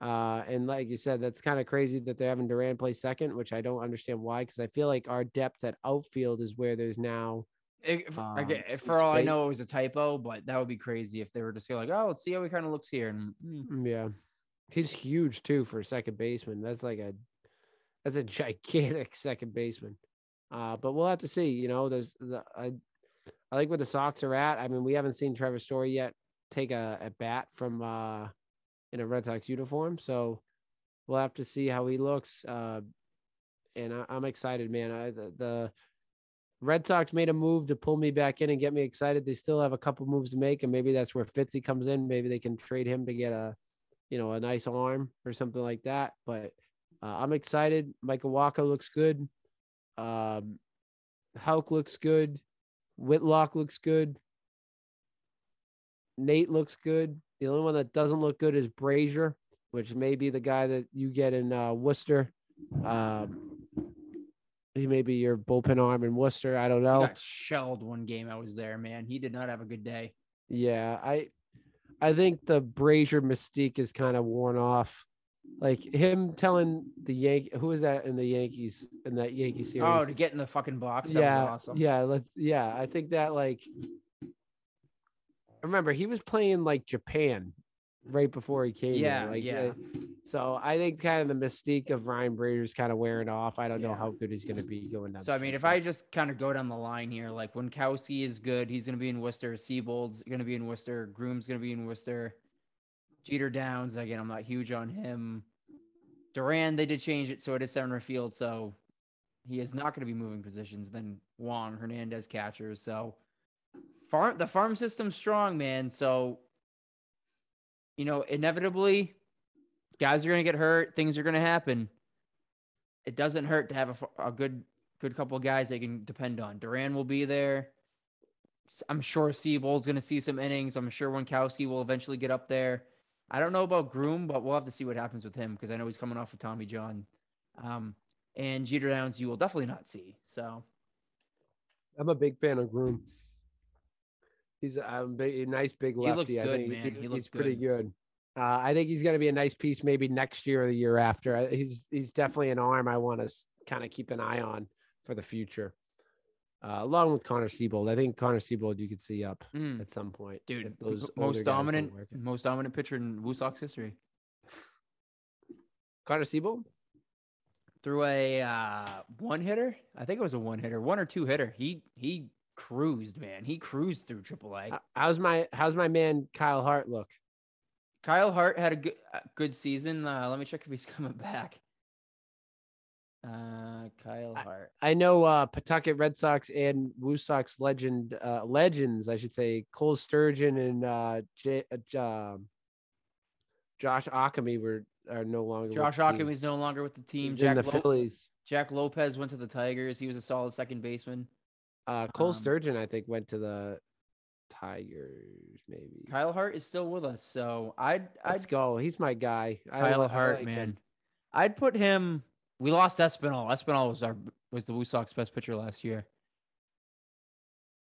Uh, and like you said, that's kind of crazy that they're having Duran play second, which I don't understand why, because I feel like our depth at outfield is where there's now. Um, again, some for all I know, it was a typo, but that would be crazy if they were just like, "Oh, let's see how he kind of looks here." And mm, Mm, Yeah, he's huge too for a second baseman. That's like a that's a gigantic second baseman. Uh, but we'll have to see. You know, there's the I I like where the Sox are at. I mean, we haven't seen Trevor Story yet take a, a bat from uh in a Red Sox uniform, so we'll have to see how he looks. Uh, and I, I'm excited, man. I the, the Red Sox made a move to pull me back in and get me excited. They still have a couple moves to make, and maybe that's where Fitzy comes in. Maybe they can trade him to get a, you know, a nice arm or something like that. But uh, I'm excited. Michael Wacha looks good. Um, Houck looks good. Whitlock looks good. Nate looks good. The only one that doesn't look good is Brasier, which may be the guy that you get in uh, Worcester. Um, he may be your bullpen arm in Worcester. I don't he know. got shelled one game I was there, man. He did not have a good day. Yeah, I I think the Brasier mystique is kind of worn off. Like him telling the Yank who was that in the Yankees in that Yankee series? Oh, to get in the fucking box, yeah, awesome. yeah, let's yeah. I think that like remember he was playing like Japan right before he came. Yeah, like, yeah. So I think kind of the mystique of Ryan Brasier's kind of wearing off. I don't know how good he's going to be going down. So I mean, if. I just kind of go down the line here, like Winkowski is good, he's gonna be in Worcester. Seabold's gonna be in Worcester. Groome's gonna be in Worcester. Jeter Downs again. I'm not huge on him. Duran, they did change it so it is center field, so he is not going to be moving positions. Then Wong, Hernandez catchers. So farm the farm system's strong, man. So you know, inevitably, guys are going to get hurt. Things are going to happen. It doesn't hurt to have a good good couple of guys they can depend on. Duran will be there. I'm sure Seabold's going to see some innings. I'm sure Winkowski will eventually get up there. I don't know about Groome, but we'll have to see what happens with him because I know he's coming off of Tommy John. Um, and Jeter Downs, you will definitely not see. So I'm a big fan of Groome. He's a, I'm big, a nice big lefty. I think man. He he's looks pretty good. good. Uh, I think he's going to be a nice piece maybe next year or the year after. He's he's definitely an arm I want to kind of keep an eye on for the future. Uh, along with Connor Seabold, I think Connor Seabold you could see up mm, at some point. dude, those most dominant, most dominant pitcher in Woo Sox history. Connor Siebold. Through a uh, one hitter, I think it was a one hitter, one or two hitter. He he cruised, man. He cruised through AAA. How's my how's my man Kyle Hart look? Kyle Hart had a good a good season. Uh, let me check if he's coming back. Uh, Kyle Hart. I know uh Pawtucket Red Sox and Woo Sox legend uh legends, I should say, Cole Sturgeon and uh, J- uh um, Josh Ockimey were are no longer Josh. Akam is no longer with the team. He's in Jack, the Lo- Phillies. Jack Lopez went to the Tigers. He was a solid second baseman. Uh Cole Um, Sturgeon, I think, went to the Tigers, maybe. Kyle Hart is still with us, so I'd Let's I'd go. He's my guy. I Kyle I Hart, like man. him. I'd put him. We lost Espinal. Espinal was our was the Woo Sox best pitcher last year.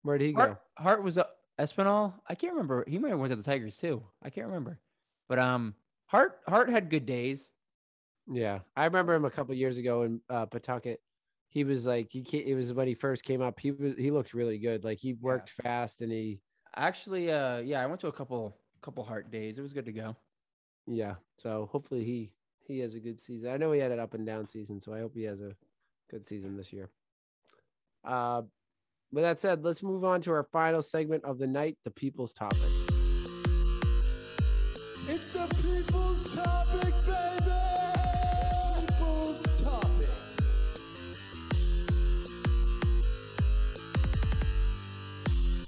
Where'd he go? Hart, Hart was a Espinal. I can't remember. He might have went to the Tigers too. I can't remember. But um, Hart Hart had good days. Yeah, I remember him a couple years ago in uh, Pawtucket. He was like he. It was when he first came up. He was he looked really good. Like he worked fast and he Actually, uh, yeah, I went to a couple couple Hart days. It was good to go. Yeah. So hopefully he he has a good season. I know he had an up and down season, so I hope he has a good season this year. Uh, with that said, let's move on to our final segment of the night, the people's topic. It's the people's topic, baby! People's topic.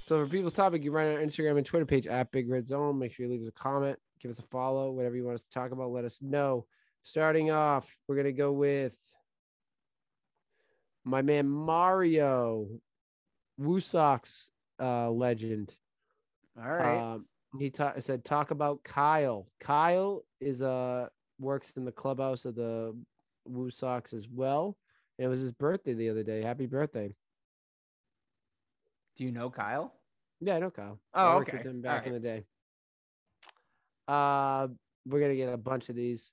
So for people's topic, you run our Instagram and Twitter page at Big Red Zone. Make sure you leave us a comment, give us a follow, whatever you want us to talk about, let us know. Starting off, we're gonna go with my man Mario, Woo Sox uh, legend. All right. Um, he ta- said, "Talk about Kyle. Kyle is uh works in the clubhouse of the Woo Sox as well. And it was his birthday the other day. Happy birthday! Do you know Kyle? Yeah, I know Kyle. Oh, I worked okay. with him back in the day. Uh, we're gonna get a bunch of these.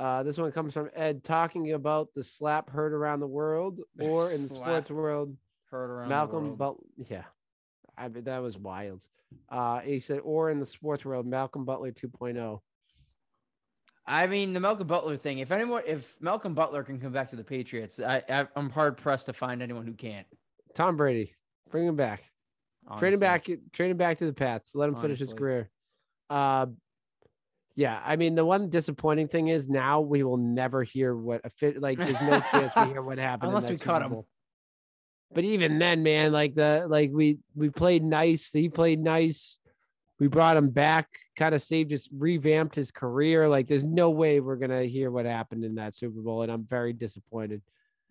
Uh, this one comes from Ed talking about the slap heard around the world or in the Slap sports world. Heard around Malcolm, but yeah, I mean, that was wild. Uh, he said, or in the sports world, Malcolm Butler oh." 2.0. I mean, the Malcolm Butler thing. If anyone, if Malcolm Butler can come back to the Patriots, I, I I'm hard pressed to find anyone who can't. Tom Brady, bring him back. Trade him back. Trade him back to the Pats. Let him finish his career. Uh, yeah, I mean the one disappointing thing is now we will never hear what a fit. Like, there's no chance we hear what happened Unless we cut him. But even then, man, like the like we we played nice. He played nice. We brought him back, kind of saved his, revamped his career. Like, there's no way we're gonna hear what happened in that Super Bowl, and I'm very disappointed.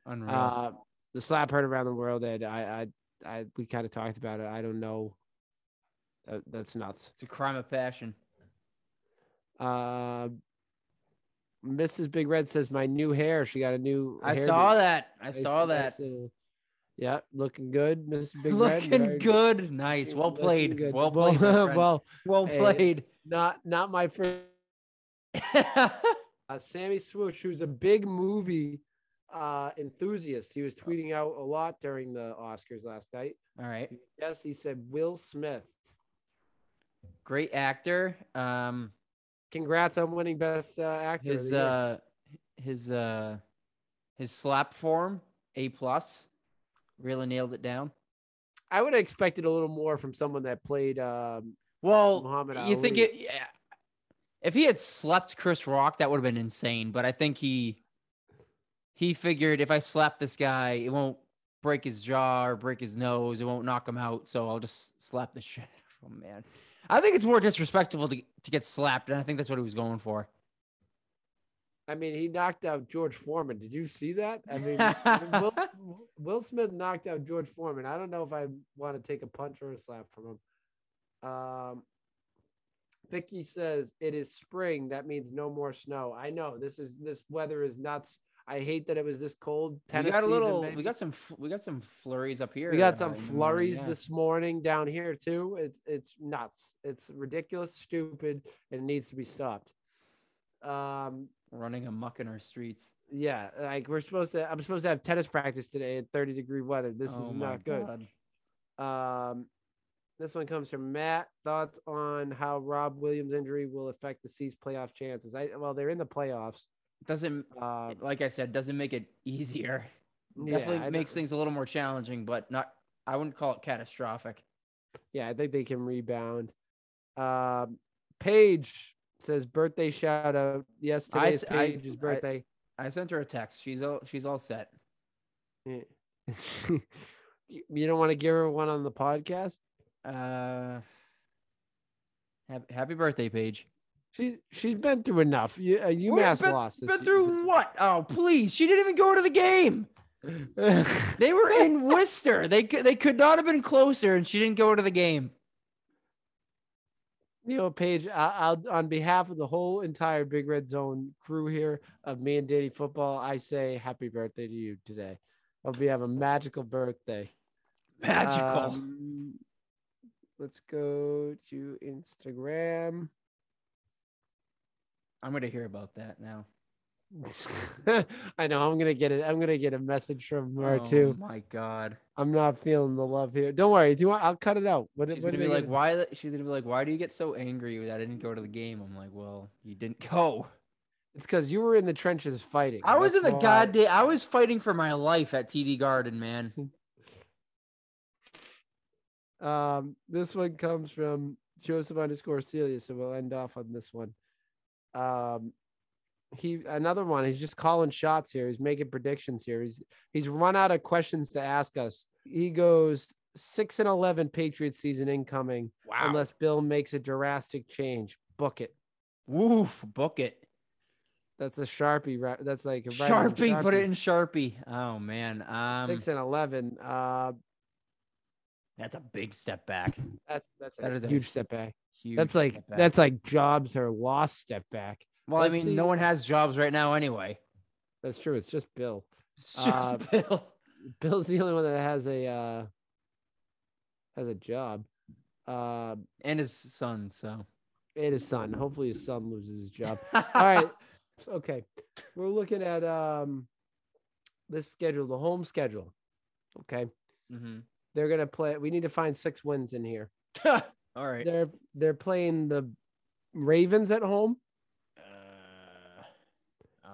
Unreal. Uh, the slap heard around the world, and I, I, I, we kind of talked about it. I don't know. That, that's nuts. it's a crime of passion. Uh, Mrs. Big Red says my new hair. She got a new. I saw that. I Nice- saw nice that. little- yeah, looking good, Mrs. Big Red. Looking good. Nice. Well played. good. Well played. well, well hey. played. not not my first. Uh, Sammy Swoosh, who's a big movie uh, enthusiast. He was tweeting out a lot during the Oscars last night. All right. Yes, he said Will Smith. Great actor. Um, congrats on winning best uh, actor. His uh his uh his slap form A plus really nailed it down. I would have expected a little more from someone that played um, Well, Muhammad you think it? Yeah. If he had slept Chris Rock, that would have been insane. But I think he he figured if I slap this guy, it won't break his jaw or break his nose. It won't knock him out. So I'll just slap the shit out of him, man. I think it's more disrespectful to to get slapped, and I think that's what he was going for. I mean, he knocked out George Foreman. Did you see that? I mean, Will, Will Smith knocked out George Foreman. I don't know if I want to take a punch or a slap from him. Um, Vicky says it is spring. That means no more snow. I know this is this weather is nuts. I hate that it was this cold. we got a little. We got some. We got some flurries up here. We got uh, some the flurries yeah. this morning down here too. It's it's nuts. It's ridiculous, stupid, and it needs to be stopped. Um, running amuck in our streets. yeah, like we're supposed to. I'm supposed to have tennis practice today in 30 degree weather. This is Oh my not good. God. Um, this one comes from Matt. Thoughts on how Rob Williams' injury will affect the C's playoff chances? I well, they're in the playoffs. Doesn't Uh, like I said, doesn't make it easier. Definitely I makes things a little more challenging, but not. I wouldn't call it catastrophic. yeah, I think they can rebound. Um, Paige says birthday shout out. Yes, I today's s- I- Paige's I- birthday. I sent her a text. She's all she's all set. Yeah. you you don't want to give her one on the podcast? Uh, happy, happy birthday, Paige. She she's been through enough. You, uh, UMass been, lost. Been through what? Oh, please! She didn't even go to the game. They were in Worcester. They could they could not have been closer, and she didn't go to the game. you know, Paige, I, I'll on behalf of the whole entire Big Red Zone crew here of me and Danny Football, I say happy birthday to you today. Hope you have a magical birthday. Magical. Um, let's go to Instagram. I'm gonna hear about that now. I know I'm gonna get it. I'm gonna get a message from her oh too. my god. I'm not feeling the love here. Don't worry. Do you want? I'll cut it out. What, She's what gonna be like, gonna- why? She's gonna be like, why do you get so angry that I didn't go to the game? I'm like, well, you didn't go. It's because you were in the trenches fighting. I was in the goddamn. I was fighting for my life at TD Garden, man. Um, this one comes from Joseph underscore Celia, so we'll end off on this one. Um, he another one. He's just calling shots here. He's making predictions here. He's he's run out of questions to ask us. He goes six and eleven Patriots season incoming Wow. unless Bill makes a drastic change. Book it. Woof. Book it. That's a sharpie. Right? That's like a writing Sharpie. Put it in Sharpie. Oh man. Um, six and eleven. Uh, That's a big step back. that's that's That a is a huge step back. Huge. That's like back. that's like jobs are lost step back. Well, I let's mean, see. no one has jobs right now anyway. That's true. It's just Bill. It's just Uh, Bill. Bill's the only one that has a uh has a job. Uh and his son. So. and his son. Hopefully his son loses his job. All right. Okay. We're looking at um this schedule, the home schedule. Okay. hmm They're gonna play we need to find six wins in here. All right. They're they're playing the Ravens at home. Uh,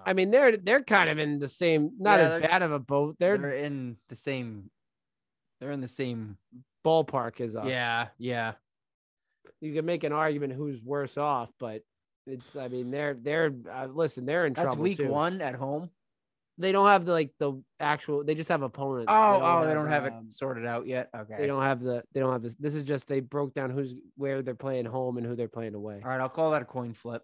I mean, they're they're kind of in the same, not Yeah, as bad of a boat. They're, they're in the same. They're in the same. ballpark as us. Yeah. Yeah. you can make an argument who's worse off, but it's I mean they're they're uh, listen they're in That's trouble week too. one at home. They don't have the like the actual. They just have opponents. Oh, oh, they don't have it um, sorted out yet. Okay. They don't have the. They don't have this. This is just they broke down who's where they're playing home and who they're playing away. All right, I'll call that a coin flip.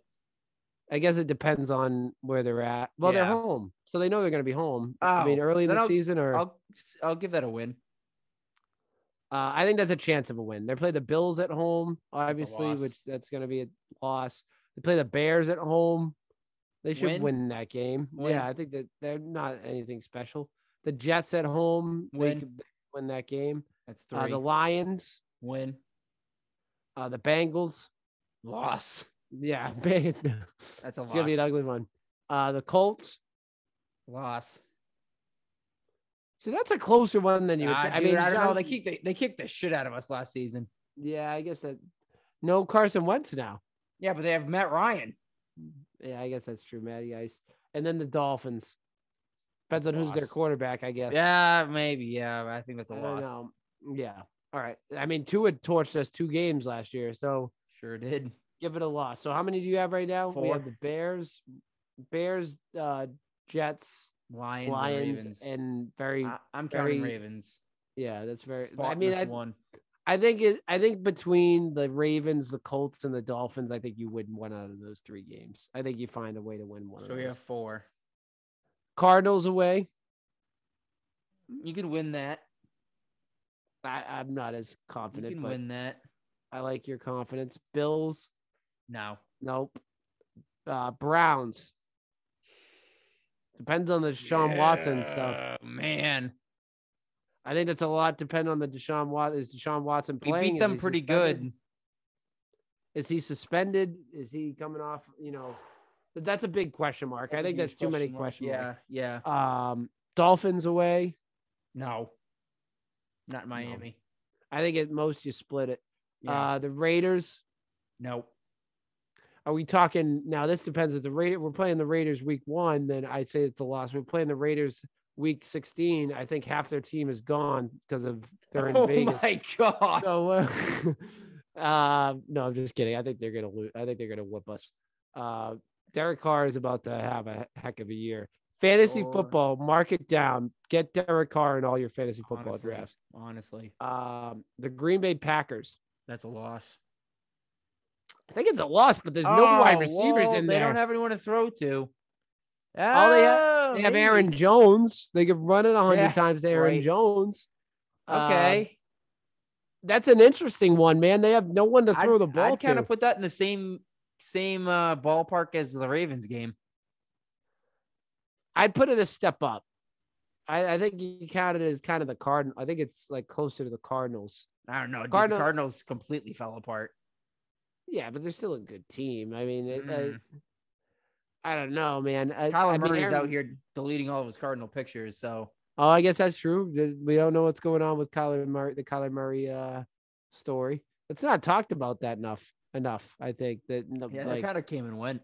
I guess it depends on where they're at. Well, they're home, so they know they're going to be home. I mean, Oh, early in the I'll- season, or I'll I'll give that a win. Uh, I think that's a chance of a win. They play the Bills at home, obviously, loss. which that's going to be a loss. They play the Bears at home. They should Win. win, that game. Win. Yeah, I think that they're not anything special. The Jets at home, they Win. could win that game. That's three. Uh, the Lions, win. uh, the Bengals. Loss. Yeah, it's That's a loss. gonna be an ugly one. Uh, the Colts. loss. So that's a closer one than you. would I dude, mean, I don't know. They kicked they, they kicked the shit out of us last season. Yeah, I guess that. No Carson Wentz now. Yeah, but they have Matt Ryan. Yeah, I guess that's true, Matty Ice. And then the Dolphins. Depends on who's their quarterback, I guess. Yeah, maybe. Yeah, I think that's a I loss. know. Yeah. All right. I mean, Tua torched us two games last year, so Sure did. give it a loss. So how many do you have right now? We have the Bears, Bears, uh, Jets, Lions, and Lions, Ravens. and very I, am counting very- Ravens. yeah, that's very. I mean, I, one. I think it. I think between the Ravens, the Colts, and the Dolphins, I think you win one out of those three games. I think you find a way to win one. So of we those. have four. Cardinals away. You can win that. I, I'm not as confident. You confident, can but win that. I like your confidence. Bills, No. nope. Uh, Browns. Depends on the Deshaun Watson stuff. Yeah, Man, I think that's a lot. Depend on the Deshaun Watson. Is Deshaun Watson we playing? beat them he pretty suspended? good. Is he suspended? Is he coming off? You know, that's a big question mark. I That's a think that's too many question question mark. marks. Yeah, yeah. Um, Dolphins away. No, not Miami. I think at most you split it. Yeah. Uh, the Raiders. no. Are we talking now? This depends. If the Raider we're playing the Raiders week one, then I'd say it's a loss. We're playing the Raiders week sixteen. I think half their team is gone because of they're in oh Vegas. my god. So, uh, uh, no, I'm just kidding. I think they're gonna lose. I think they're gonna whip us. Uh, Derek Carr is about to have a heck of a year. Fantasy Sure. football, mark it down. Get Derek Carr in all your fantasy football honestly, drafts. honestly, Um, the Green Bay Packers. that's a loss. I think it's a loss, but there's no wide Oh, receivers in They there. They don't have anyone to throw to. Oh, they have- Oh, They have maybe. Aaron Jones. They could run it a hundred Yeah, times to Aaron right. Jones. Uh, Okay, that's an interesting one, man. They have no one to throw I'd, the ball I'd kind of put that in the same same uh, ballpark as the Ravens game. I'd put it a step up. I, I think you count it as kind of the Cardinal. I think it's like closer to the Cardinals. I don't know. Dude, Cardinal- Cardinals completely fell apart. Yeah, but they're still a good team. I mean, it, Mm. I, I don't know, man. I, Kyler I mean, Murray's Aaron- out here deleting all of his Cardinal pictures. So Oh, I guess that's true. We don't know what's going on with Kyler Murray, the Kyler Murray uh, story. It's not talked about that enough. Enough, I think that yeah, like, that kind of came and went.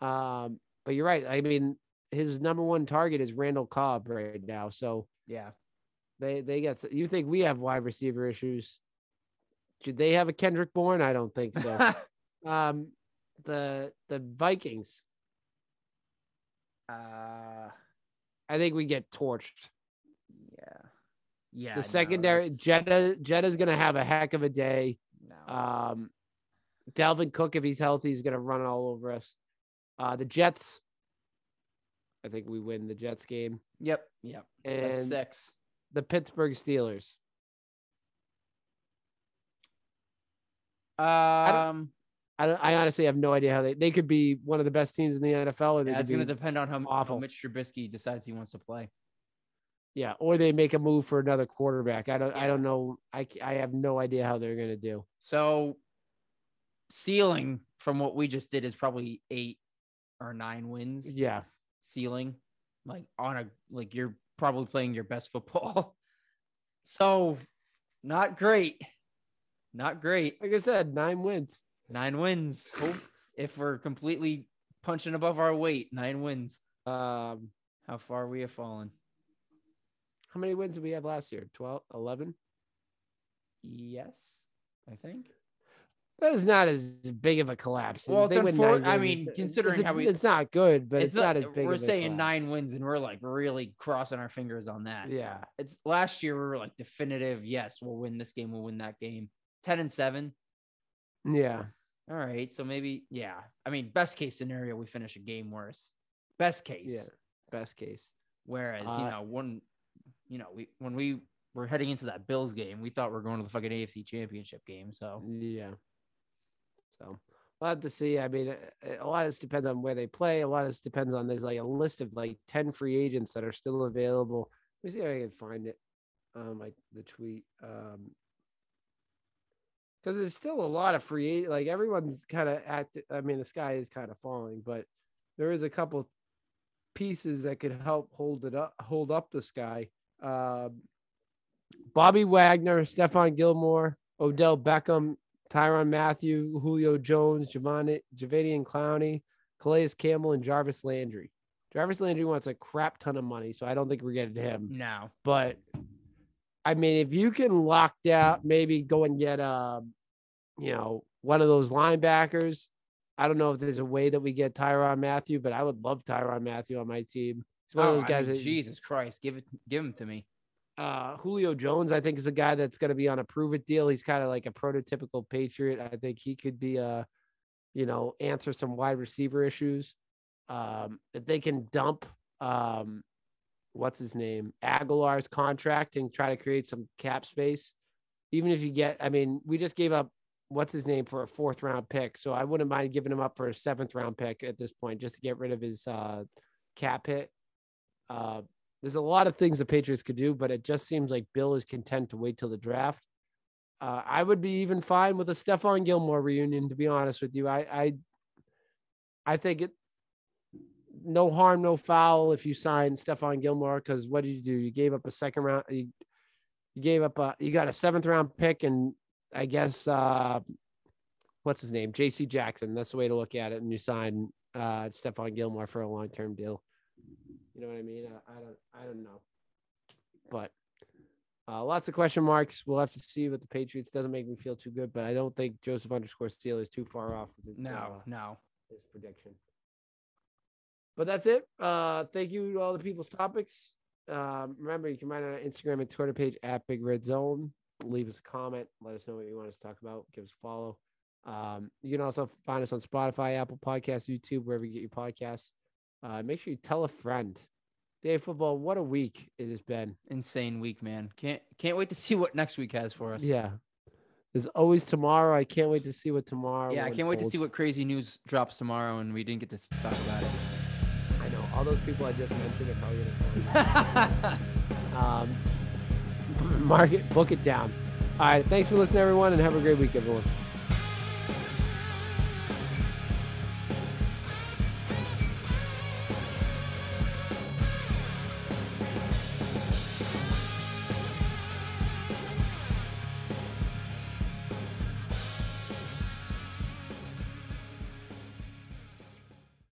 Um, but you're right. I mean, his number one target is Randall Cobb right now. So Yeah. they they got. You think we have wide receiver issues? Should they have a Kendrick Bourne? I don't think so. um, the the Vikings. uh, I think we get torched. yeah, yeah. the secondary Jetta Jetta's gonna have a heck of a day. no. Um, Dalvin Cook, if he's healthy, is gonna run all over us. Uh, the Jets. I think we win the Jets game. yep, yep. So and- six. The Pittsburgh Steelers. Um, I, don't- I honestly have no idea how they they could be one of the best teams in the NFL, or they yeah, it's going to depend on how, how awful. Mitch Trubisky decides he wants to play. yeah, or they make a move for another quarterback. I don't I don't know. I I have no idea how they're gonna do. So, ceiling from what we just did is probably eight or nine wins. Yeah, Ceiling, like on a like you're probably playing your best football. So, not great. Not great. like I said, nine wins. Nine wins. Hope if we're completely punching above our weight, nine wins. Um, How far we have fallen. how many wins did we have last year? 12, 11? Yes, I think. That is not as big of a collapse. Well, it's They win I mean, It's- considering it's, how we- it's not good, but it's, not, as big. We're of saying nine wins, and we're like really crossing our fingers on that. Yeah, It's last year we were like definitive. Yes, we'll win this game. We'll win that game. Ten and seven. yeah. All right. So maybe yeah. I mean, best case scenario, we finish a game worse. Best case. Yeah. Best case. Whereas Uh, you know when, you know we when we were heading into that Bills game, we thought we are going to the fucking AFC Championship game. So Yeah. So we'll have to see. I mean, a- a lot of this depends on where they play. A lot of this depends on there's like a list of like 10 free agents that are still available. Let me see if I can find it. Um, like the tweet. Um, because there's still a lot of free. Like everyone's kind of active. I mean, the sky is kind of falling, but there is a couple pieces that could help hold it up, hold up the sky. Um, Bobby Wagner, Stephon Gilmore, Odell Beckham, Tyrann Mathieu, Julio Jones, Giovanni, Jadeveon Clowney, Calais Campbell, and Jarvis Landry. Jarvis Landry wants a crap ton of money, so I don't think we're getting him. now But I mean, if you can lock down, maybe go and get a, you know, one of those linebackers. I don't know if there's a way that we get Tyrann Mathieu, but I would love Tyrann Mathieu on my team. He's one Oh, of those I guys mean, that Jesus Christ, give it, give him to me. uh, Julio Jones, I think, is a guy that's going to be on a prove it deal. He's kind of like a prototypical Patriot. I think he could be a, you know, answer some wide receiver issues. Um, that they can dump, um, what's his name, Agholor's contract and try to create some cap space. Even if you get, I mean, we just gave up what's his name for a fourth round pick, so I wouldn't mind giving him up for a seventh round pick at this point just to get rid of his uh, cap hit. Uh, there's a lot of things the Patriots could do, but it just seems like Bill is content to wait till the draft. Uh, I would be even fine with a Stephon Gilmore reunion, to be honest with you. I, I, I think it, no harm, no foul if you sign Stephon Gilmore because what did you do? You gave up a second round. You, you gave up a, you got a seventh round pick, and I guess uh, what's his name, J.C. Jackson. That's the way to look at it. And you sign uh, Stephon Gilmore for a long term deal. You know what I mean? I, I don't I don't know. But uh, lots of question marks. We'll have to see with the Patriots. Doesn't make me feel too good, but I don't think Joseph underscore Steele is too far off with his, No, uh, no. his prediction. But that's it. Uh, thank you to all the people's topics. Um, remember, you can find our Instagram and Twitter page at Big Red Zone. Leave us a comment. Let us know what you want us to talk about. Give us a follow. Um, you can also find us on Spotify, Apple Podcasts, YouTube, wherever you get your podcasts. Uh, make sure you tell a friend. Day football, what a week it has been. Insane week, man. Can't can't wait to see what next week has for us. Yeah. There's always tomorrow. I can't wait to see what tomorrow. Yeah, I can't wait to see what crazy news drops tomorrow, and we didn't get to talk about I know all those people I just mentioned are probably gonna say. it. um, mark it, book it down. All right, thanks for listening, everyone, and have a great week, everyone.